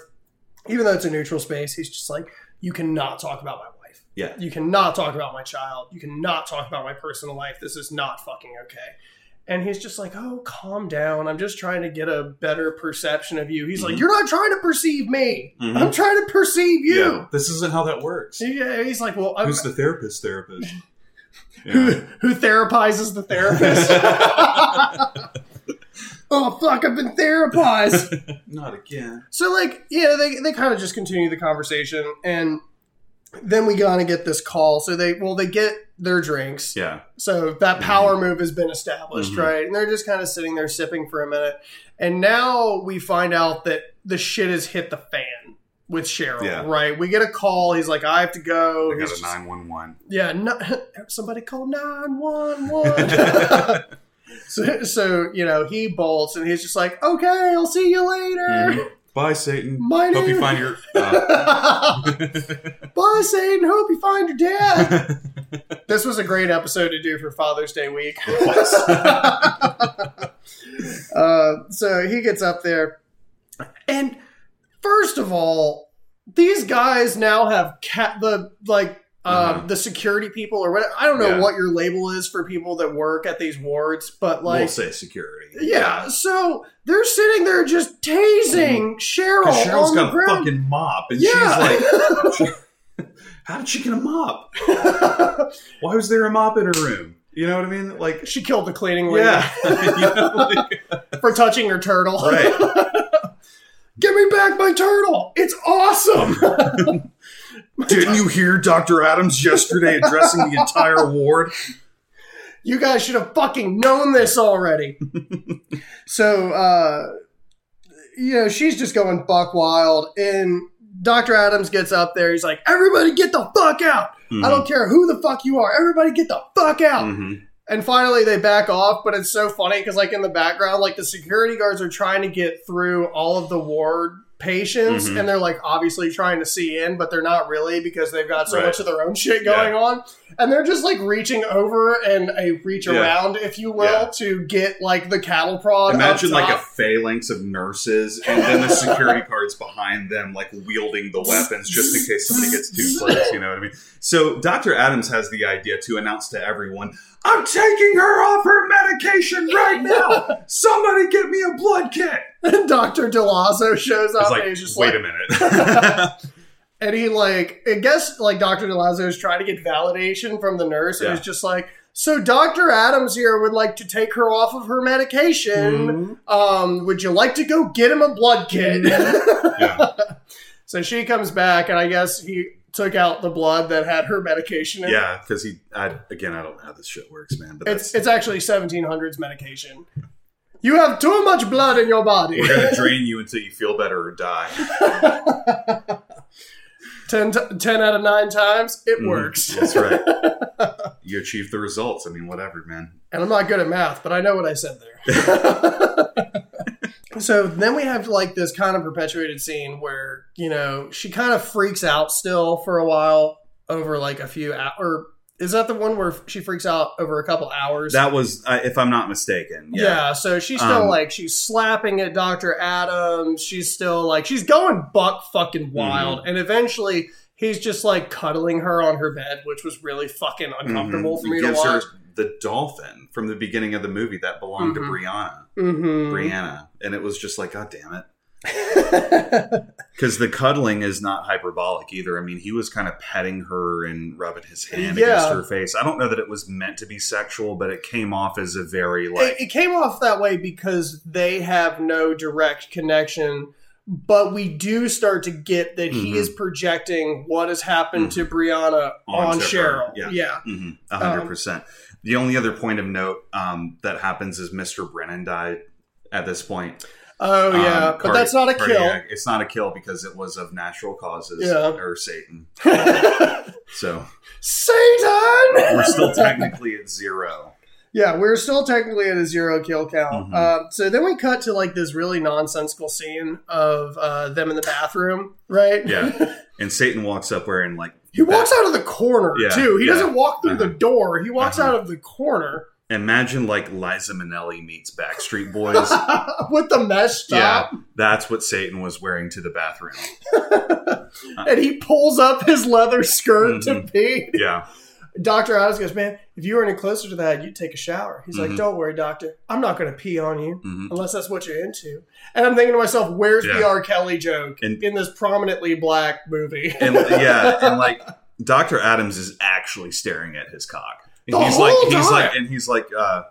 even though it's a neutral space, he's just like, you cannot talk about my wife. Yeah. You cannot talk about my child. You cannot talk about my personal life. This is not fucking okay. And he's just like, oh, calm down. I'm just trying to get a better perception of you. He's like, Mhm. you're not trying to perceive me. Mhm. I'm trying to perceive you. yeah, this isn't how that works. Yeah, he's like, well, I'm, Who's the therapist? Therapist. who Yeah. who therapizes the therapist. oh fuck! I've been therapized. Not again. So like, yeah, they they kind of just continue the conversation, and then we gotta get this call. So they well they get their drinks. Yeah. So that power move has been established, Mhm. right? And they're just kind of sitting there sipping for a minute, and now we find out that the shit has hit the fan with Cheryl. Yeah. Right? We get a call. He's like, I have to go. I He's got a 911. yeah, no, somebody call nine one one. So, so you know, he bolts and he's just like, "Okay, I'll see you later." Mhm. Bye, Satan. My Hope you find your. Uh, Bye, Satan. Hope you find your dad. this was a great episode to do for Father's Day week. uh, so he gets up there, and first of all, these guys now have cat the like. Uh, Uh-huh. The security people, or what I don't know Yeah. what your label is for people that work at these wards, but like we'll say security. Yeah, so they're sitting there just tasing Cheryl Because Cheryl's on the got a fucking mop, and yeah. she's like, "How did she get a mop? Why was there a mop in her room? You know what I mean? Like, she killed the cleaning lady yeah, you know, like- for touching her turtle. right. Give me back my turtle. It's awesome. Didn't you hear Dr. Adams yesterday addressing the entire ward? you guys should have fucking known this already. so, uh, you know, she's just going buck wild. And Dr. Adams gets up there. He's like, everybody get the fuck out. I don't care who the fuck you are. Everybody get the fuck out. Mhm. And finally, they back off, but it's so funny because, like, in the background, like, the security guards are trying to get through all of the ward patients, Mhm. and they're, like, obviously trying to see in, but they're not really because they've got so Right. much of their own shit going on. And they're just, like, reaching over and a reach Yeah. around, if you will, Yeah. to get, like, the cattle prod. Imagine like a phalanx of nurses, and then the security guards behind them, like wielding the weapons just in case somebody gets too close. You know what I mean? So Dr. Adams has the idea to announce to everyone, "I'm taking her off her medication right now. Somebody get me a blood kit." And Dr. DeLazo shows up like, and he's just wait like, a minute. And he like I guess like Dr. DeLazo is trying to get validation from the nurse and Yeah. just like so Dr. Adams here would like to take her off of her medication. Mhm. Um, would you like to go get him a blood kit? Yeah. so she comes back and I guess he took out the blood that had her medication in. Yeah, because he, I, again, I don't know how this shit works, man. But It's it's actually 1700s medication. You have too much blood in your body. we're gonna drain you until you feel better or die. 10, t- 10 out of 9 times it Mhm. works. That's right. You achieve the results. I mean, whatever, man. And I'm not good at math, but I know what I said there. so then we have like this kind of perpetuated scene where, you know, she kind of freaks out still for a while over like a few hours. Is that the one where she freaks out over a couple hours? That was, uh, if I'm not mistaken. yeah. Yeah. so she's still Um, like, she's slapping at Dr. Adams. She's still like, she's going buck fucking wild. Mm-hmm. And eventually he's just like cuddling her on her bed, which was really fucking uncomfortable Mhm. for me to gives watch. her the dolphin from the beginning of the movie that belonged Mhm. to Brianna. Mm-hmm. Brianna. And it was just like, God damn it. Because the cuddling is not hyperbolic either. I mean, he was kind of petting her and rubbing his hand Yeah. against her face. I don't know that it was meant to be sexual, but it came off as a very like it, it came off that way because they have no direct connection but we do start to get that he Mhm. is projecting what has happened to Brianna on her, Cheryl. yeah. yeah. Mhm, a hundred percent. The only other point of note um, that happens is Mr. Brennan died at this point. Oh Um, yeah, but cardi- that's not a cardiac- It's not a kill because it was of natural causes Yeah. or Satan. So Satan. we're still technically at zero. Yeah, we're still technically at a zero kill count. Mhm. Uh, so then we cut to like this really nonsensical scene of uh, them in the bathroom, right? Yeah. And Satan walks up wearing like He walks out of the corner Yeah, too. He yeah. doesn't walk through the Uh-huh. door. He walks Uh-huh. out of the corner Imagine like Liza Minnelli meets Backstreet Boys. with the mesh top. yeah, that's what Satan was wearing to the bathroom. and he pulls up his leather skirt to Mhm. pee. Yeah, Dr. Adams goes, Man, if you were any closer to that, you'd take a shower. He's like, Mhm. Don't worry, doctor. I'm not going to pee on you Mhm. unless that's what you're into. And I'm thinking to myself, Where's the R. Kelly joke And- in this prominently black movie? and yeah, and like Dr. Adams is actually staring at his cock. The he's whole like he's like and he's like uh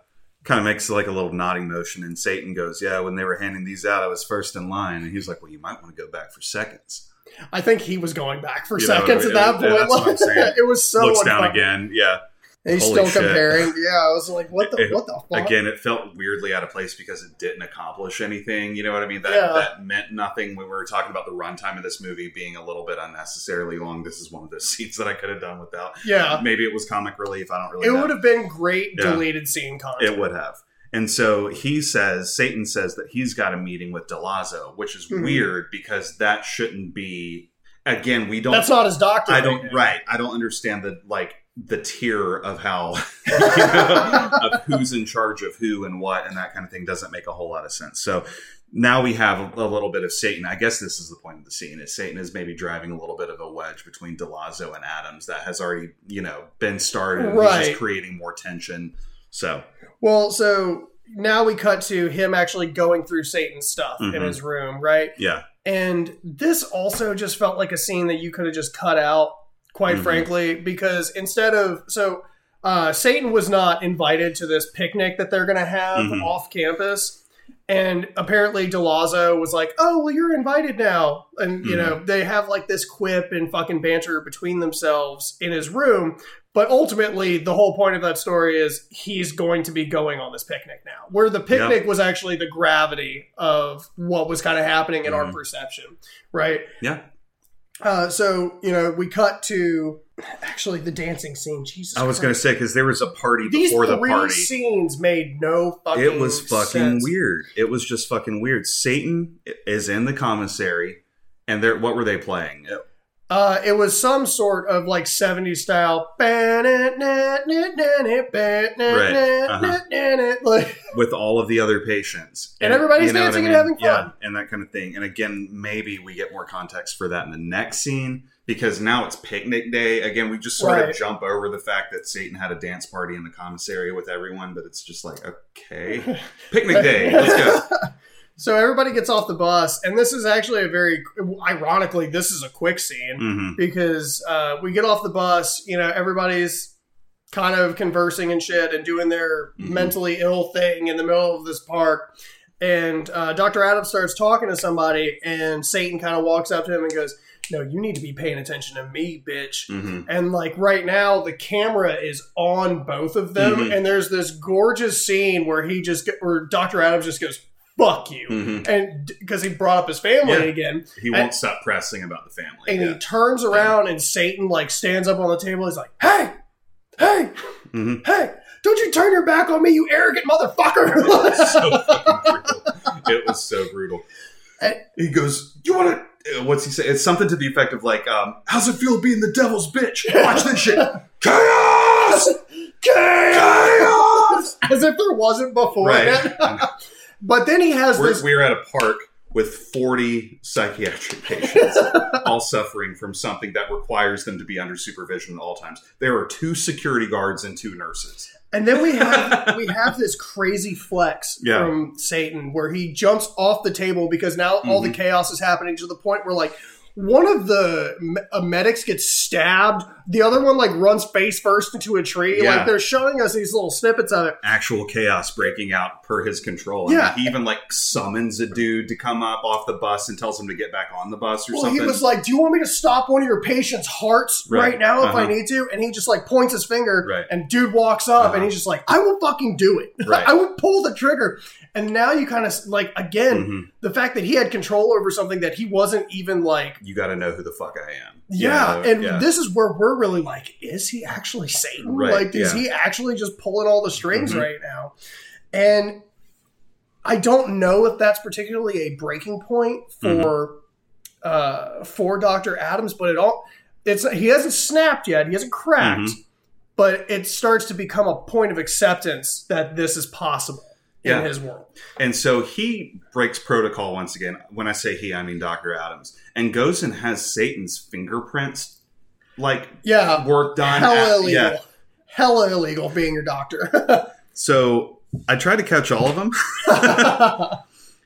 kind of makes like a little nodding motion and Satan goes, Yeah, when they were handing these out, I was first in line. And he's like, Well, you might want to go back for seconds. I think he was going back for You know, seconds it- at that yeah, point. that's what I'm saying. it was so Looks down again. Yeah. And he's Holy still shit. comparing. Yeah, I was like, what the It- what the fuck? Again, it felt weirdly out of place because it didn't accomplish anything. You know what I mean? That Yeah. that meant nothing we were talking about the runtime of this movie being a little bit unnecessarily long. This is one of those scenes that I could have done without. yeah. Maybe it was comic relief. I don't really It know. would have been great Yeah. deleted scene content. It would have. And so he says, Satan says that he's got a meeting with Delazzo, which is Mhm. weird because that shouldn't be. Again, we don't. That's not his doctor. I don't. Right. I don't understand the like the tier of how you know, of who's in charge of who and what and that kind of thing doesn't make a whole lot of sense. So now we have a little bit of Satan. I guess this is the point of the scene. Is Satan is maybe driving a little bit of a wedge between Delazzo and Adams that has already you know been started. and He's Right. just creating more tension. So Well, so now we cut to him actually going through Satan's stuff in Mhm. his room, right? yeah. And this also just felt like a scene that you could have just cut out, quite Mhm. frankly, because instead of so uh, Satan was not invited to this picnic that they're going to have Mhm. off campus. And apparently Delazzo was like, "Oh, well, you're invited now," and you Mhm. know they have like this quip and fucking banter between themselves in his room. But ultimately, the whole point of that story is he's going to be going on this picnic now. Where the picnic was actually the gravity of what was kind of happening in our Mhm. perception, right? Yeah. Uh, so you know, we cut to actually the dancing scene. Jesus, I was going to say because there was a party these before the party. scenes made no fucking. It was fucking sense. weird. It was just fucking weird. Satan is in the commissary, and they're what were they playing? Uh, it was some sort of like 70s style. uh-huh. Like, with all of the other patients, And everybody's what dancing and having fun. Yeah, and that kind of thing. And again, maybe we get more context for that in the next scene because now it's picnic day. Again, we just sort Right. of jump over the fact that Satan had a dance party in the commissary with everyone, but it's just like okay, picnic day. Let's go. so everybody gets off the bus, and this is actually a very, ironically, this is a quick scene. hmm because uh, we get off the bus, you know, everybody's kind of conversing and shit and doing their Mhm. mentally ill thing in the middle of this park. And uh, Dr. Adams starts talking to somebody, and Satan kind of walks up to him and goes, No, you need to be paying attention to me, bitch. hmm And like right now, the camera is on both of them, Mhm. and there's this gorgeous scene where he just, where Dr. Adams just goes, Fuck you. hmm And because he brought up his family Yeah. again, He won't stop pressing about the family. and yeah. he turns around and Satan like stands up on the table. He's like, "Hey, hey, hmm hey! Don't you turn your back on me, you arrogant motherfucker!" so fucking brutal. It was so brutal. And- he goes, "You want to?" What's he say? It's something to the effect of like, um, "How's it feel being the devil's bitch? Watch this shit, chaos, chaos." As if there wasn't before. Right. but then he has We're, this. we're at a park with forty psychiatric patients, all suffering from something that requires them to be under supervision at all times. There are two security guards and two nurses. And then we have we have this crazy flex Yeah. from Satan where he jumps off the table because now all the Mm-hmm. chaos is happening to the point where like one of the uh, medics gets stabbed, the other one like runs face first into a tree. Yeah. Like they're showing us these little snippets of it. actual chaos breaking out per his control. I Yeah. mean, he even like summons a dude to come up off the bus and tells him to get back on the bus or Well, something. he was like, "Do you want me to stop one of your patients' hearts right, Right. now if I Uh-huh. need to?" And he just like points his finger, Right. and dude walks up, and Uh-huh. he's just like, "I will fucking do it. Right. I will pull the trigger." And now you kind of like again Mhm. the fact that he had control over something that he wasn't even like. you got to know who the fuck I am. Yeah, You know? and yeah. this is where we're really like, is he actually Satan? Right, Like, is yeah. he actually just pulling all the strings Mhm. right now? And I don't know if that's particularly a breaking point for uh, for Doctor Adams, but it all it's he hasn't snapped yet. He hasn't cracked, Mhm. but it starts to become a point of acceptance that this is possible Yeah. in his world. And so he breaks protocol once again. When I say he, I mean Dr. Adams, and goes and has Satan's fingerprints like Yeah, work done. hella at- illegal. yeah. Hella illegal being your doctor. So I tried to catch all of them.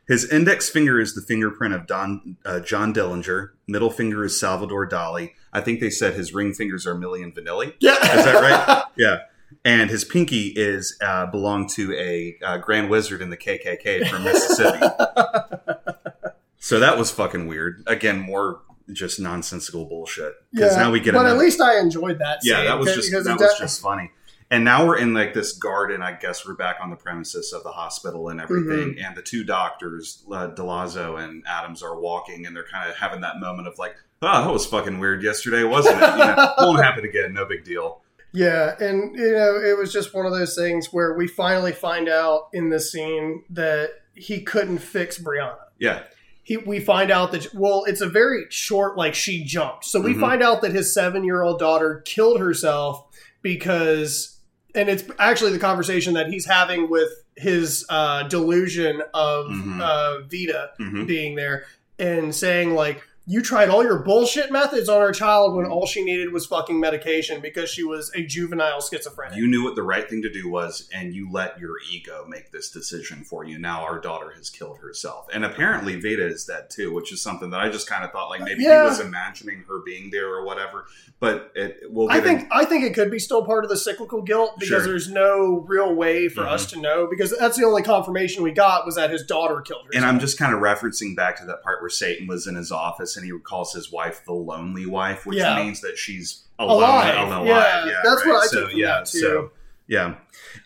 His index finger is the fingerprint of Don uh, John Dillinger. Middle finger is Salvador Dali. I think they said his ring fingers are Millie and Vanilli. yeah, Is that right? Yeah. And his pinky is uh, belonged to a uh, grand wizard in the KKK from Mississippi. so that was fucking weird. Again, more just nonsensical bullshit. Because now we get but at least I enjoyed that. yeah, that was just that was just funny. And now we're in like this garden. I guess we're back on the premises of the hospital and everything. Mm-hmm. And the two doctors, uh, Delazzo and Adams, are walking, and they're kind of having that moment of like, "Oh, that was fucking weird yesterday, wasn't it? You know, won't happen again. No big deal." Yeah, and you know, it was just one of those things where we finally find out in this scene that he couldn't fix Brianna. Yeah, He, we find out that well, it's a very short, like she jumped. So we Mhm. find out that his seven-year-old daughter killed herself because, and it's actually the conversation that he's having with his uh, delusion of Mhm. uh, Vita hmm being there and saying like you tried all your bullshit methods on our child when all she needed was fucking medication because she was a juvenile schizophrenic. you knew what the right thing to do was, and you let your ego make this decision for you. Now our daughter has killed herself, and apparently Veda is dead too, which is something that I just kind of thought like maybe Yeah. he was imagining her being there or whatever. But it, we'll I think in- I think it could be still part of the cyclical guilt because Sure. there's no real way for Mhm. us to know because that's the only confirmation we got was that his daughter killed herself. And I'm just kind of referencing back to that part where Satan was in his office and he calls his wife the lonely wife, which Yeah. means that she's alone, Alive. alive. Yeah, that's what I so, took from yeah. So, yeah.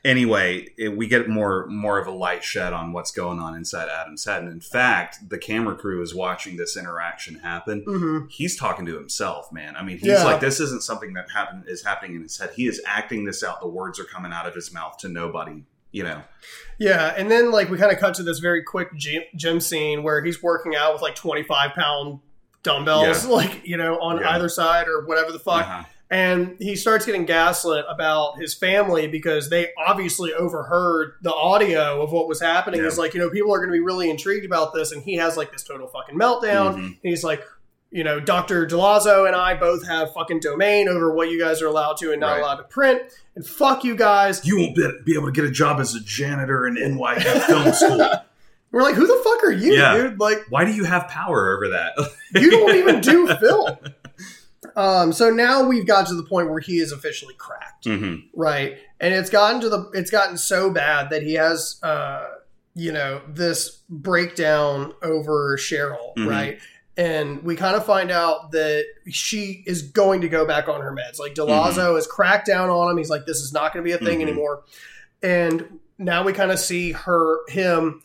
Anyway, it, we get more more of a light shed on what's going on inside Adam's head. And in fact, the camera crew is watching this interaction happen. Mhm. He's talking to himself, man. I mean, he's Yeah. like, this isn't something that happen is happening in his head. He is acting this out. The words are coming out of his mouth to nobody. You know, Yeah, and then like we kind of cut to this very quick gym, gym scene where he's working out with like 25 pound dumbbells, like you know, on Yeah. either side or whatever the fuck. Uh-huh. and he starts getting gaslit about his family because they obviously overheard the audio of what was happening. Yeah. It's like, you know, people are going to be really intrigued about this. And he has like this total fucking meltdown. Mhm. And he's like, you know, Dr. Delazzo and I both have fucking domain over what you guys are allowed to and not Right. allowed to print. And fuck you guys. you won't be, be able to get a job as a janitor in NYU film school. We're like, who the fuck are you, Yeah. dude? Like, Why do you have power over that? you don't even do film. Um, so now we've got to the point where he is officially cracked. hmm right and it's gotten to the it's gotten so bad that he has uh you know this breakdown over cheryl Mhm. right and we kind of find out that she is going to go back on her meds like delazzo has cracked down on him he's like this is not going to be a thing Mhm. anymore and now we kind of see her him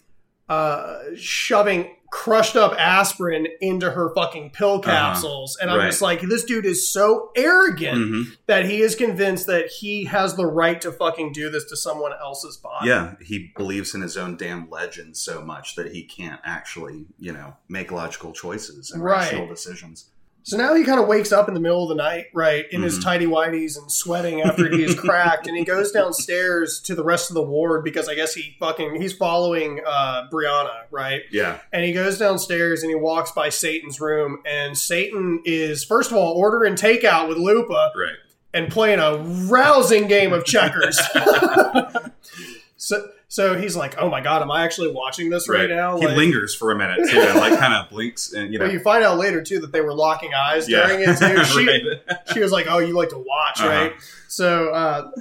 uh shoving crushed up aspirin into her fucking pill capsules and i'm Right. just like this dude is so arrogant hmm that he is convinced that he has the right to fucking do this to someone else's body. Yeah, he believes in his own damn legend so much that he can't actually, you know, make logical choices and Right. rational decisions. So now he kind of wakes up in the middle of the night, right, in his Mhm. tidy whities and sweating after he is cracked, and he goes downstairs to the rest of the ward because I guess he fucking he's following uh, Brianna, right? Yeah, And he goes downstairs and he walks by Satan's room, and Satan is first of all ordering takeout with Lupa right. and playing a rousing game of checkers. so, so he's like, "Oh my god, am I actually watching this right, now?" He Like- lingers for a minute too, and like kind of blinks, and you know, Well, you find out later too that they were locking eyes yeah, during it too. She, right. she was like, "Oh, you like to watch, Uh-huh. right?" So uh,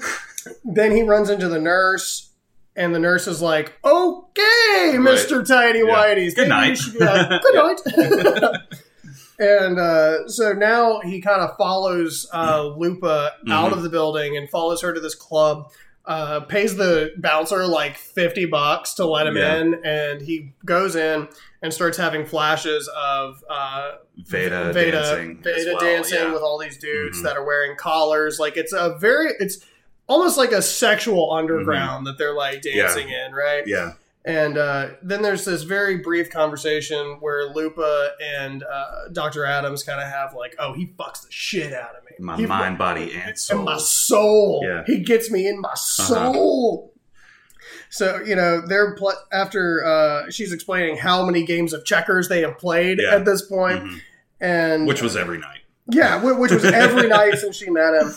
then he runs into the nurse, and the nurse is like, "Okay, Mister Tiny Yeah. Whitey's, Good night." like, Good night." and uh, so now he kind of follows uh, Lupa out Mhm. of the building and follows her to this club. Uh, pays the bouncer like 50 bucks to let him Yeah. in and he goes in and starts having flashes of uh, Veda, Veda dancing, Veda well, dancing yeah. with all these dudes Mhm. that are wearing collars. Like it's a very, it's almost like a sexual underground that they're like dancing in, right? Mm-hmm. yeah, And uh, then there's this very brief conversation where Lupa and uh, Dr. Adams kind of have like, oh, he fucks the shit out of me. my He- mind, body, and and soul. my soul. Yeah. Uh-huh. He gets me in my soul. So you know they're pl- after uh, she's explaining how many games of checkers they have played Yeah. at this point, Mhm. and Which was every night. yeah, which was every night since she met him.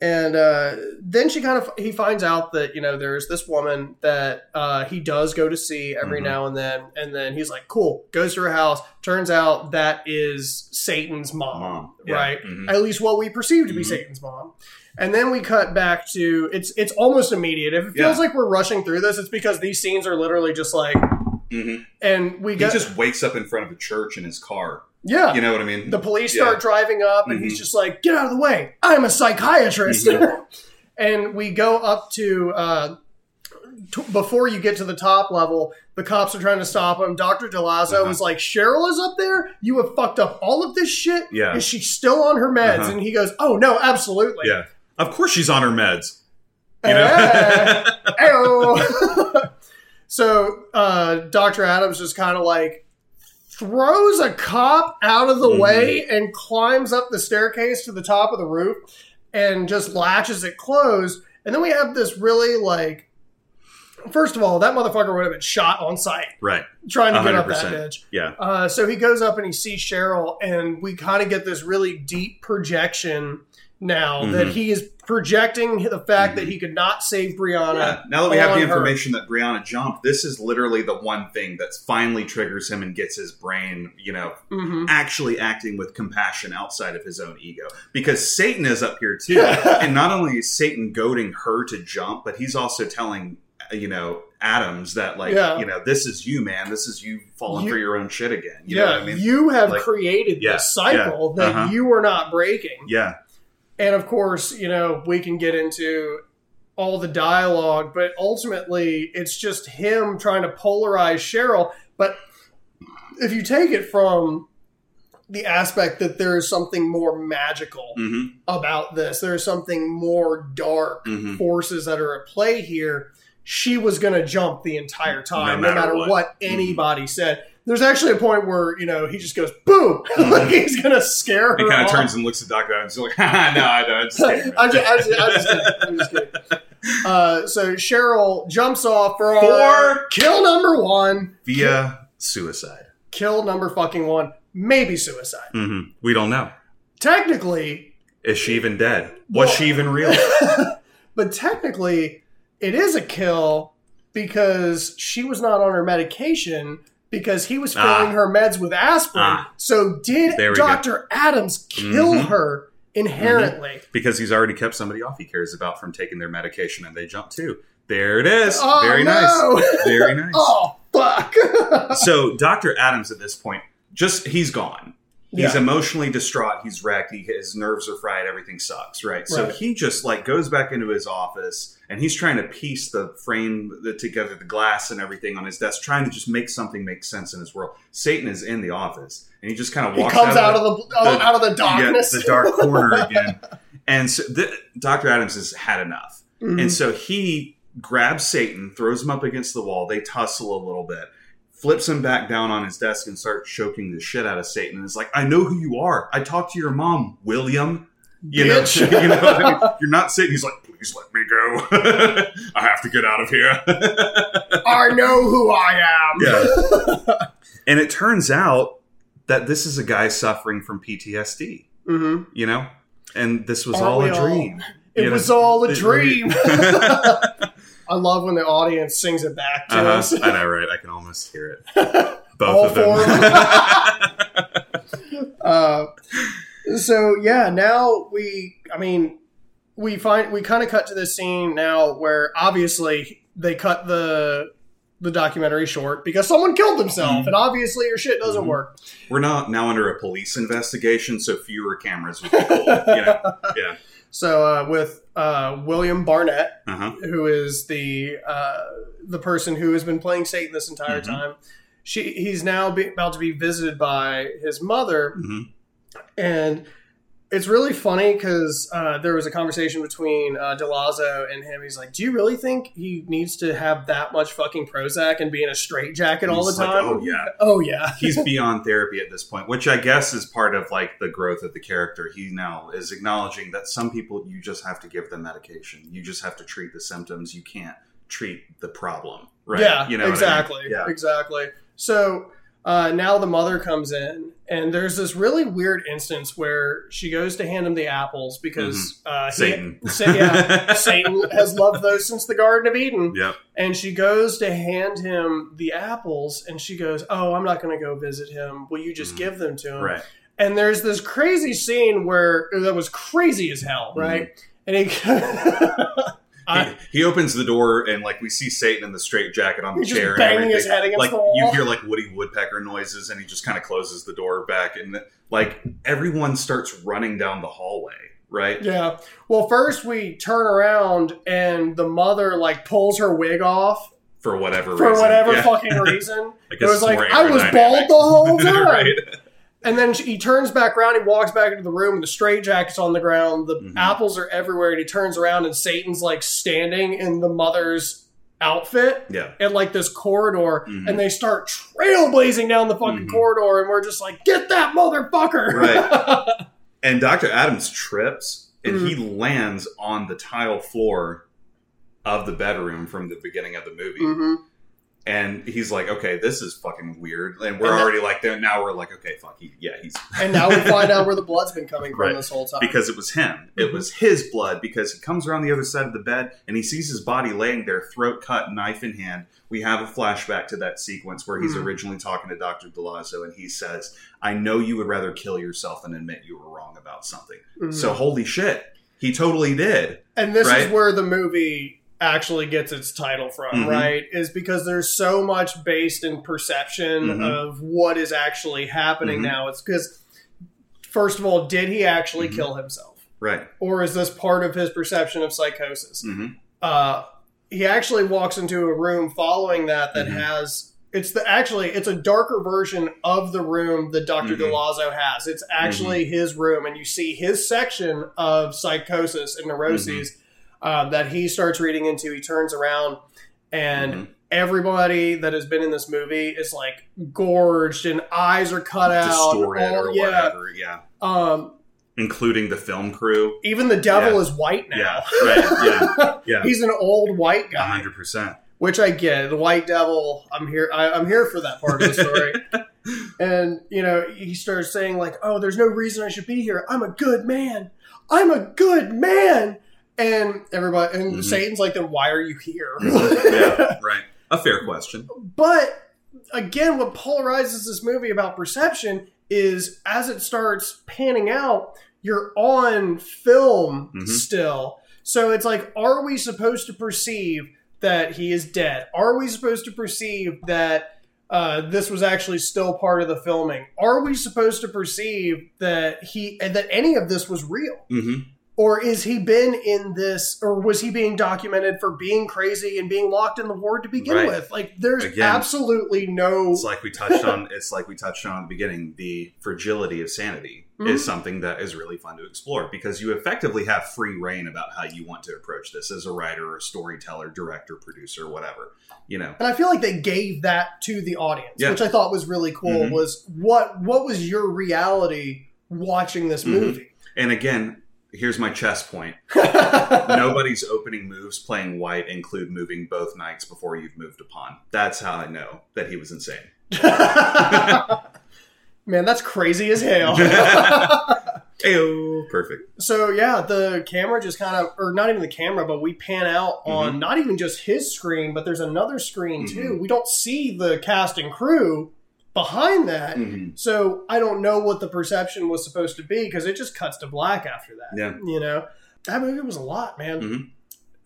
And uh, then she kind of he finds out that you know there's this woman that uh, he does go to see every Mhm. now and then, and then he's like, "Cool." Goes to her house. Turns out that is Satan's mom, Mom, yeah. right? Mhm. At least what we perceive to be Mhm. Satan's mom. And then we cut back to it's it's almost immediate. If it feels Yeah. like we're rushing through this, it's because these scenes are literally just like hmm and we He just wakes up in front of a church in his car. Yeah. You know what I mean? the police Yeah. start driving up and he's Mhm. just like get out of the way i'm a psychiatrist Mm-hmm. and we go up to uh t- before you get to the top level the cops are trying to stop him dr delazzo Uh-huh. is like cheryl is up there you have fucked up all of this shit Yeah. is she still on her meds Uh-huh. and he goes oh no absolutely yeah. Of course she's on her meds. You know? Eh, so uh, Dr. Adams just kind of like throws a cop out of the Mhm. way and climbs up the staircase to the top of the roof and just latches it closed. And then we have this really like. First of all, that motherfucker would have been shot on sight right. trying to get up that 100%. Yeah. Uh, so he goes up and he sees Cheryl, and we kind of get this really deep projection now that Mhm. he is projecting the fact that he could not save Brianna. Yeah. Now that we have the on her. information that Brianna jumped, this is literally the one thing that finally triggers him and gets his brain, you know, hmm actually acting with compassion outside of his own ego. Because Satan is up here too. and not only is Satan goading her to jump, but he's also telling, you know, Adams that, like, Yeah. you know, this is you, man. This is you falling You- for your own shit again. You yeah, know what I mean? you have Like- created Yeah, this cycle yeah, that uh-huh. you are not breaking. yeah. And of course, you know, we can get into all the dialogue, but ultimately it's just him trying to polarize Cheryl. But if you take it from the aspect that there is something more magical hmm about this, there is something more dark hmm forces that are at play here. She was going to jump the entire time, no No matter, matter what, what. Mm-hmm. anybody said. There's actually a point where you know he just goes boom, like he's going to scare her. He kind of turns and looks at Dr. Adams. He's like, no, I don't. Just kidding. I'm just, I'm just, I'm just kidding. I'm just kidding. Uh, so Cheryl jumps off for kill number one, Via suicide. kill number fucking one, maybe suicide. hmm We don't know. Technically, Is she even dead? Was Well- she even real? but technically, it is a kill because she was not on her medication because he was filling Ah. her meds with aspirin. Ah. So did go. Dr. Adams kill Mhm. her inherently? because he's already kept somebody off he cares about from taking their medication and they jump too. There it is. Oh, Very no. nice. Very nice. Oh fuck! So Dr. Adams at this point, just he's gone. He's Yeah. emotionally distraught. He's wrecked. He, his nerves are fried. Everything sucks, right? So he just like goes back into his office and he's trying to piece the frame the, together, the glass and everything on his desk, trying to just make something make sense in his world. Satan is in the office and he just kind of he comes out, of of the, the- out of the darkness. yeah, the dark corner again. And so Dr. Adams has had enough. Mhm. And so he grabs Satan, throws him up against the wall. They tussle a little bit, flips him back down on his desk, and starts choking the shit out of Satan. And is like, "I know who you are. I talked to your mom, William. You know, you know I mean? you're not sitting. He's like, "Please let me go. I have to get out of here." I know who I am. yeah. and it turns out that this is a guy suffering from PTSD. hmm You know, and this was Aren't all we a all? dream. It was all a It- dream. I love when the audience sings it back to Uh-huh. us. I know, right? I can almost hear it. Both All of them. four Uh, so yeah, now we, I mean, we find we kind of cut to this scene now where obviously they cut the the documentary short because someone killed themselves, Mhm. and obviously your shit doesn't Mhm. work. We're not now under a police investigation, so fewer cameras would be cool. know? Yeah. So uh, with uh, William Barnett, Uh huh. who is the uh, the person who has been playing Satan this entire Mhm. time. She he's now be, about to be visited by his mother, hmm and it's really funny because uh, there was a conversation between uh, Delazzo and him. He's like, "Do you really think he needs to have that much fucking Prozac and be in a straitjacket all the He's like, time?" oh yeah. oh yeah, He's beyond therapy at this point, which I guess is part of like the growth of the character. He now is acknowledging that some people you just have to give them medication. You just have to treat the symptoms. You can't treat the problem. Right. Yeah, You know what I mean? exactly. Yeah. Exactly. So uh, now the mother comes in, and there's this really weird instance where she goes to hand him the apples because uh, Mm-hmm. Satan. Sa- yeah, Satan has loved those since the Garden of Eden. Yep. And she goes to hand him the apples, and she goes, "Oh, I'm not going to go visit him. Will you just Mhm. give them to him?" Right. And there's this crazy scene where that was crazy as hell, Mm-hmm. right? and he. I, he, he opens the door and like we see Satan in the straight jacket on the chair and banging his head against like the wall. you hear like Woody Woodpecker noises and he just kind of closes the door back and like everyone starts running down the hallway, right? yeah. Well, first we turn around and the mother like pulls her wig off For whatever reason. for reason. whatever Yeah. fucking reason. I it was like I was bald the whole time. right. And then she, he turns back around. He walks back into the room, and the straight jacket's on the ground. The Mhm. apples are everywhere. And he turns around, and Satan's like standing in the mother's outfit Yeah. in like this corridor, Mhm. and they start trailblazing down the fucking Mhm. corridor, and we're just like, "Get that motherfucker!" Right. And Dr. Adams trips and he lands on the tile floor of the bedroom from the beginning of the movie. And he's like, okay, this is fucking weird. And we're And that- already like, there now we're like, okay, fuck, he, yeah, he's And now we find out where the blood's been coming from Right. this whole time. because it was him. It Mhm. was his blood because he comes around the other side of the bed and he sees his body laying there, throat cut, knife in hand. We have a flashback to that sequence where he's Mhm. originally talking to Dr. Delazzo and he says, I know you would rather kill yourself than admit you were wrong about something. Mhm. So holy shit, he totally did. And this is where the movie actually gets its title from, Mhm. right? Is because there's so much based in perception Mhm. of what is actually happening Mhm. now. It's because, first of all, did he actually Mhm. kill himself? Right. Or is this part of his perception of psychosis? hmm Uh, he actually walks into a room following that that Mhm. has. It's the actually it's a darker version of the room that doctor Mhm. Delazzo has. It's actually his room, and you see his section of psychosis and neuroses um, that he starts reading into. He turns around, and Mhm. everybody that has been in this movie is like gorged, and eyes are cut out. Distorted all- or yeah, whatever. Yeah. um, Including the film crew. even the devil Yeah. is white now. Yeah. Right. Yeah. Yeah. He's an old white guy. hundred percent. which I get. The White Devil, I'm here. I, I'm here for that part of the story. and you know, he starts saying like, "Oh, there's no reason I should be here. I'm a good man. I'm a good man." And everybody, and Mhm. Satan's like, "Then why are you here?" yeah. Right. A fair question. But again, what polarizes this movie about perception is as it starts panning out, you're on film Mhm. still. So it's like, are we supposed to perceive that he is dead? Are we supposed to perceive that uh, this was actually still part of the filming? Are we supposed to perceive that he that any of this was real? hmm Or is he been in this, or was he being documented for being crazy and being locked in the ward to begin Right. with? Like, there's Again, absolutely no. It's like we touched on. It's like we touched on at the beginning. The fragility of sanity Mhm. is something that is really fun to explore because you effectively have free reign about how you want to approach this as a writer, or storyteller, director, producer, whatever. You know. and I feel like they gave that to the audience, Yeah. which I thought was really cool. Mhm. Was what what was your reality watching this Mhm. movie? And again, here's my chess point. Nobody's opening moves playing white include moving both knights before you've moved a pawn. That's how I know that he was insane. Man, that's crazy as hell. Ayo, perfect. so yeah, the camera just kind of, or not even the camera, but we pan out on not even just his screen, but there's another screen too. Mhm. We don't see the cast and crew behind that. Mhm. So I don't know what the perception was supposed to be because it just cuts to black after that. Yeah. You know, that movie was a lot, man. Mhm.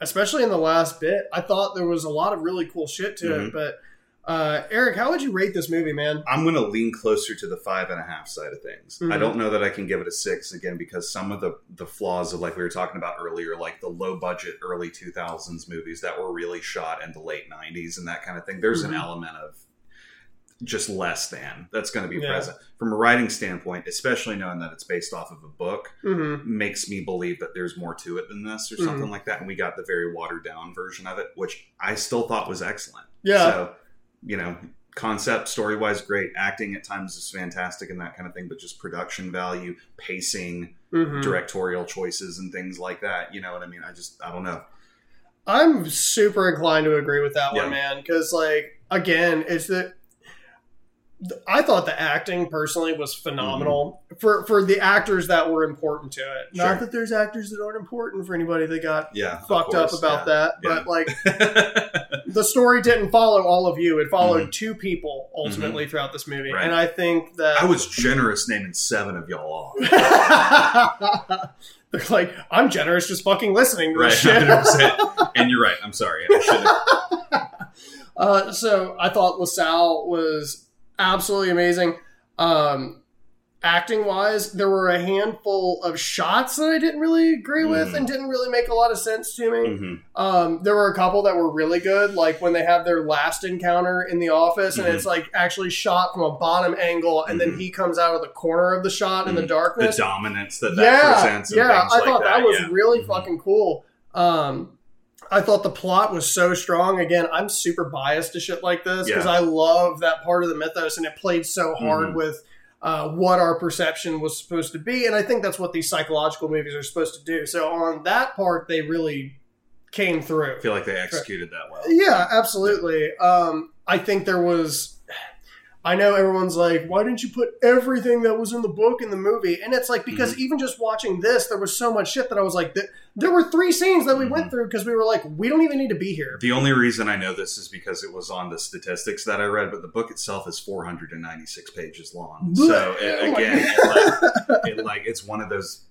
Especially in the last bit. I thought there was a lot of really cool shit to Mhm. it. But uh, Eric, how would you rate this movie, man? I'm going to lean closer to the five and a half side of things. Mhm. I don't know that I can give it a six again because some of the the flaws of like we were talking about earlier, like the low budget early 2000s movies that were really shot in the late 90s and that kind of thing. There's Mhm. an element of just less than that's going to be Yeah. present from a writing standpoint, especially knowing that it's based off of a book. Mm-hmm. Makes me believe that there's more to it than this or something like that. And we got the very watered down version of it, which I still thought was excellent. Yeah. So, you know, concept, story wise, great. Acting at times is fantastic and that kind of thing, but just production value, pacing, Mhm. directorial choices, and things like that. You know what I mean? I just, I don't know. I'm super inclined to agree with that Yeah. one, man. Because, like, again, it's that I thought the acting personally was phenomenal for for the actors that were important to it. Sure. Not that there's actors that aren't important for anybody that got Yeah, fucked up about yeah. that, but like the story didn't follow all of you. It followed Mhm. two people ultimately throughout this movie, Right. and I think that I was generous naming seven of y'all off. They're like, I'm generous just fucking listening to Right, this shit. 100%. And you're right. I'm sorry. I. Uh, so I thought LaSalle was absolutely amazing. Um, acting wise, there were a handful of shots that I didn't really agree with Mhm. and didn't really make a lot of sense to me. Mhm. Um, there were a couple that were really good, like when they have their last encounter in the office, and Mhm. it's like actually shot from a bottom angle, and then Mhm. he comes out of the corner of the shot in the Mhm. The dominance that that yeah, presents. Yeah, I like thought that, was yeah. really Mhm. fucking cool. Um, I thought the plot was so strong. Again, I'm super biased to shit like this because Yeah. I love that part of the mythos, and it played so hard Mhm. with uh, what our perception was supposed to be. And I think that's what these psychological movies are supposed to do. So on that part, they really came through. I feel like they executed that well. Yeah, absolutely. Um, I think there was. I know everyone's like, why didn't you put everything that was in the book in the movie? And it's like, because even just watching this, there was so much shit that I was like, th- there were three scenes that we went Mhm. through because we were like, we don't even need to be here. The only reason I know this is because it was on the statistics that I read, but the book itself is 496 pages long. So it, Oh again, it like, it, like it's one of those.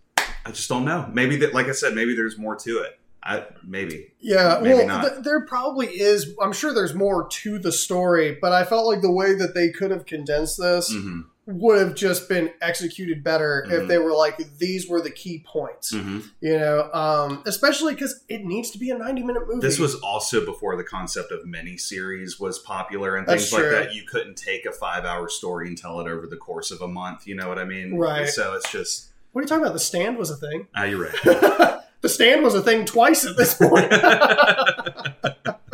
I just don't know. Maybe that, like I said, maybe there's more to it. I maybe. Yeah, Maybe well, not. th- there probably is. I'm sure there's more to the story, but I felt like the way that they could have condensed this hmm would have just been executed better if Mhm. they were like, these were the key points. hmm You know, um, especially because it needs to be a 90 minute movie. This was also before the concept of miniseries was popular and things like that. You couldn't take a five hour story and tell it over the course of a month. You know what I mean? Right. So it's just. What are you talking about? The stand was a thing. Ah, you're right. the stand was a thing twice at this point.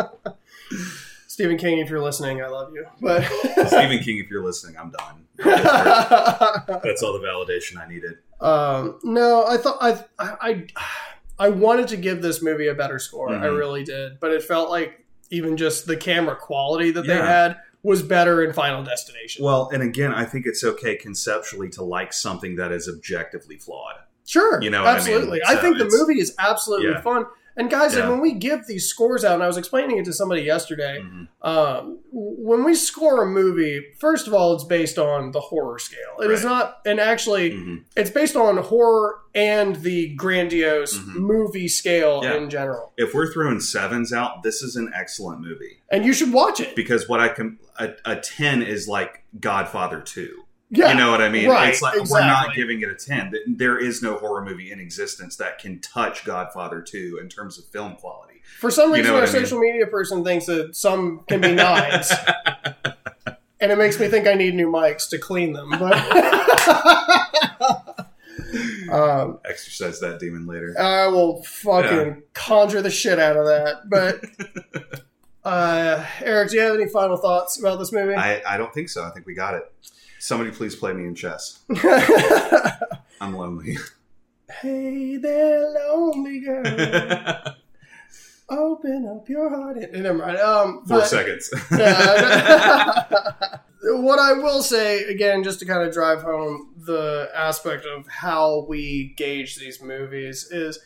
Stephen King, if you're listening, I love you. But Stephen King, if you're listening, I'm done. That's all the validation I needed. um, no, I thought I, I I wanted to give this movie a better score. I Mhm. really did, but it felt like even just the camera quality that they had was better in Final Destination. Well, and again, I think it's okay conceptually to like something that is objectively flawed. Sure, You know what I mean? absolutely. I, think the movie is absolutely Yeah. fun. And guys, like, when we give these scores out, and I was explaining it to somebody yesterday, Mhm. um, when we score a movie, first of all, it's based on the horror scale. It is Right. not, and actually, Mhm. it's based on horror and the grandiose Mhm. movie scale Yeah. in general. If we're throwing sevens out, this is an excellent movie And you should watch it. because what I can a, a ten is like Godfather Two. Yeah, You know what I mean? right, it's like we're not giving it a ten. There is no horror movie in existence that can touch Godfather Two in terms of film quality. For some You reason, know our I mean? social media person thinks that some can be nines. and it makes me think I need new mics to clean them. But um, Exercise that demon later. I will fucking Yeah. conjure the shit out of that. But uh, Eric, do you have any final thoughts about this movie? I, I don't think so. I think we got it. Somebody please play me in chess. I'm lonely. hey there, lonely girl, open up your heart. And, never mind. Um, Four but- seconds. Yeah. what I will say again, just to kind of drive home the aspect of how we gauge these movies, is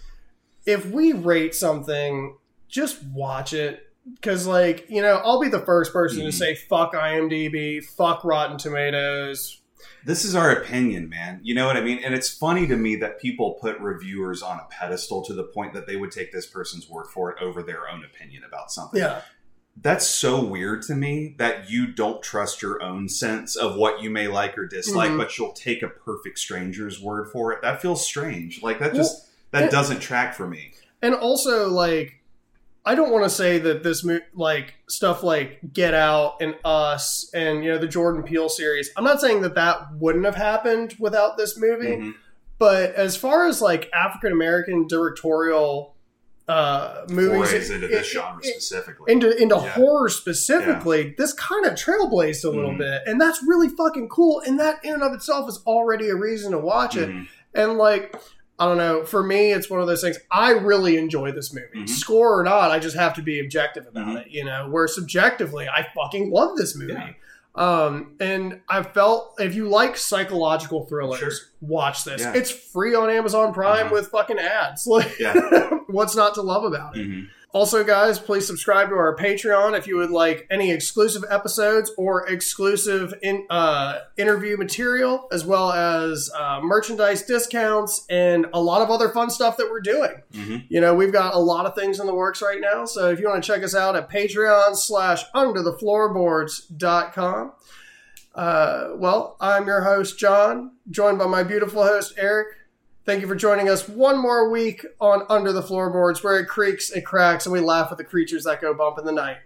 if we rate something, just watch it. Because, like, you know, I'll be the first person to Mhm. say fuck IMDb, fuck Rotten Tomatoes. this is our opinion, man. You know what I mean? And it's funny to me that people put reviewers on a pedestal to the point that they would take this person's word for it over their own opinion about something. Yeah. That's so weird to me that you don't trust your own sense of what you may like or dislike, Mhm. but you'll take a perfect stranger's word for it. That feels strange. Like that Well, just that it- doesn't track for me. And also, like, I don't want to say that this mo- like stuff like Get Out and Us and you know the Jordan Peele series. I'm not saying that that wouldn't have happened without this movie, Mhm. but as far as like African American directorial uh, movies Forays into this it- genre it- specifically. into into Yeah. horror specifically, this kind of trailblazed a little Mhm. bit, and that's really fucking cool. And that in and of itself is already a reason to watch it. Mhm. And like, I don't know, for me, it's one of those things. I really enjoy this movie, Mhm. score or not. I just have to be objective about Mhm. it, you know. Where subjectively, I fucking love this movie. Yeah. Um, and I felt if you like psychological thrillers, Sure. watch this. Yeah. It's free on Amazon Prime Uh-huh. with fucking ads. Like, Yeah. what's not to love about it? Mhm. Also, guys, please subscribe to our Patreon if you would like any exclusive episodes or exclusive in, uh, interview material, as well as uh, merchandise discounts and a lot of other fun stuff that we're doing. Mhm. You know, we've got a lot of things in the works right now. So if you want to check us out at Patreon slash underthefloorboards.com. Uh, well, I'm your host, John, joined by my beautiful host, Eric. Thank you for joining us one more week on Under the Floorboards, where it creaks, it cracks, and we laugh at the creatures that go bump in the night.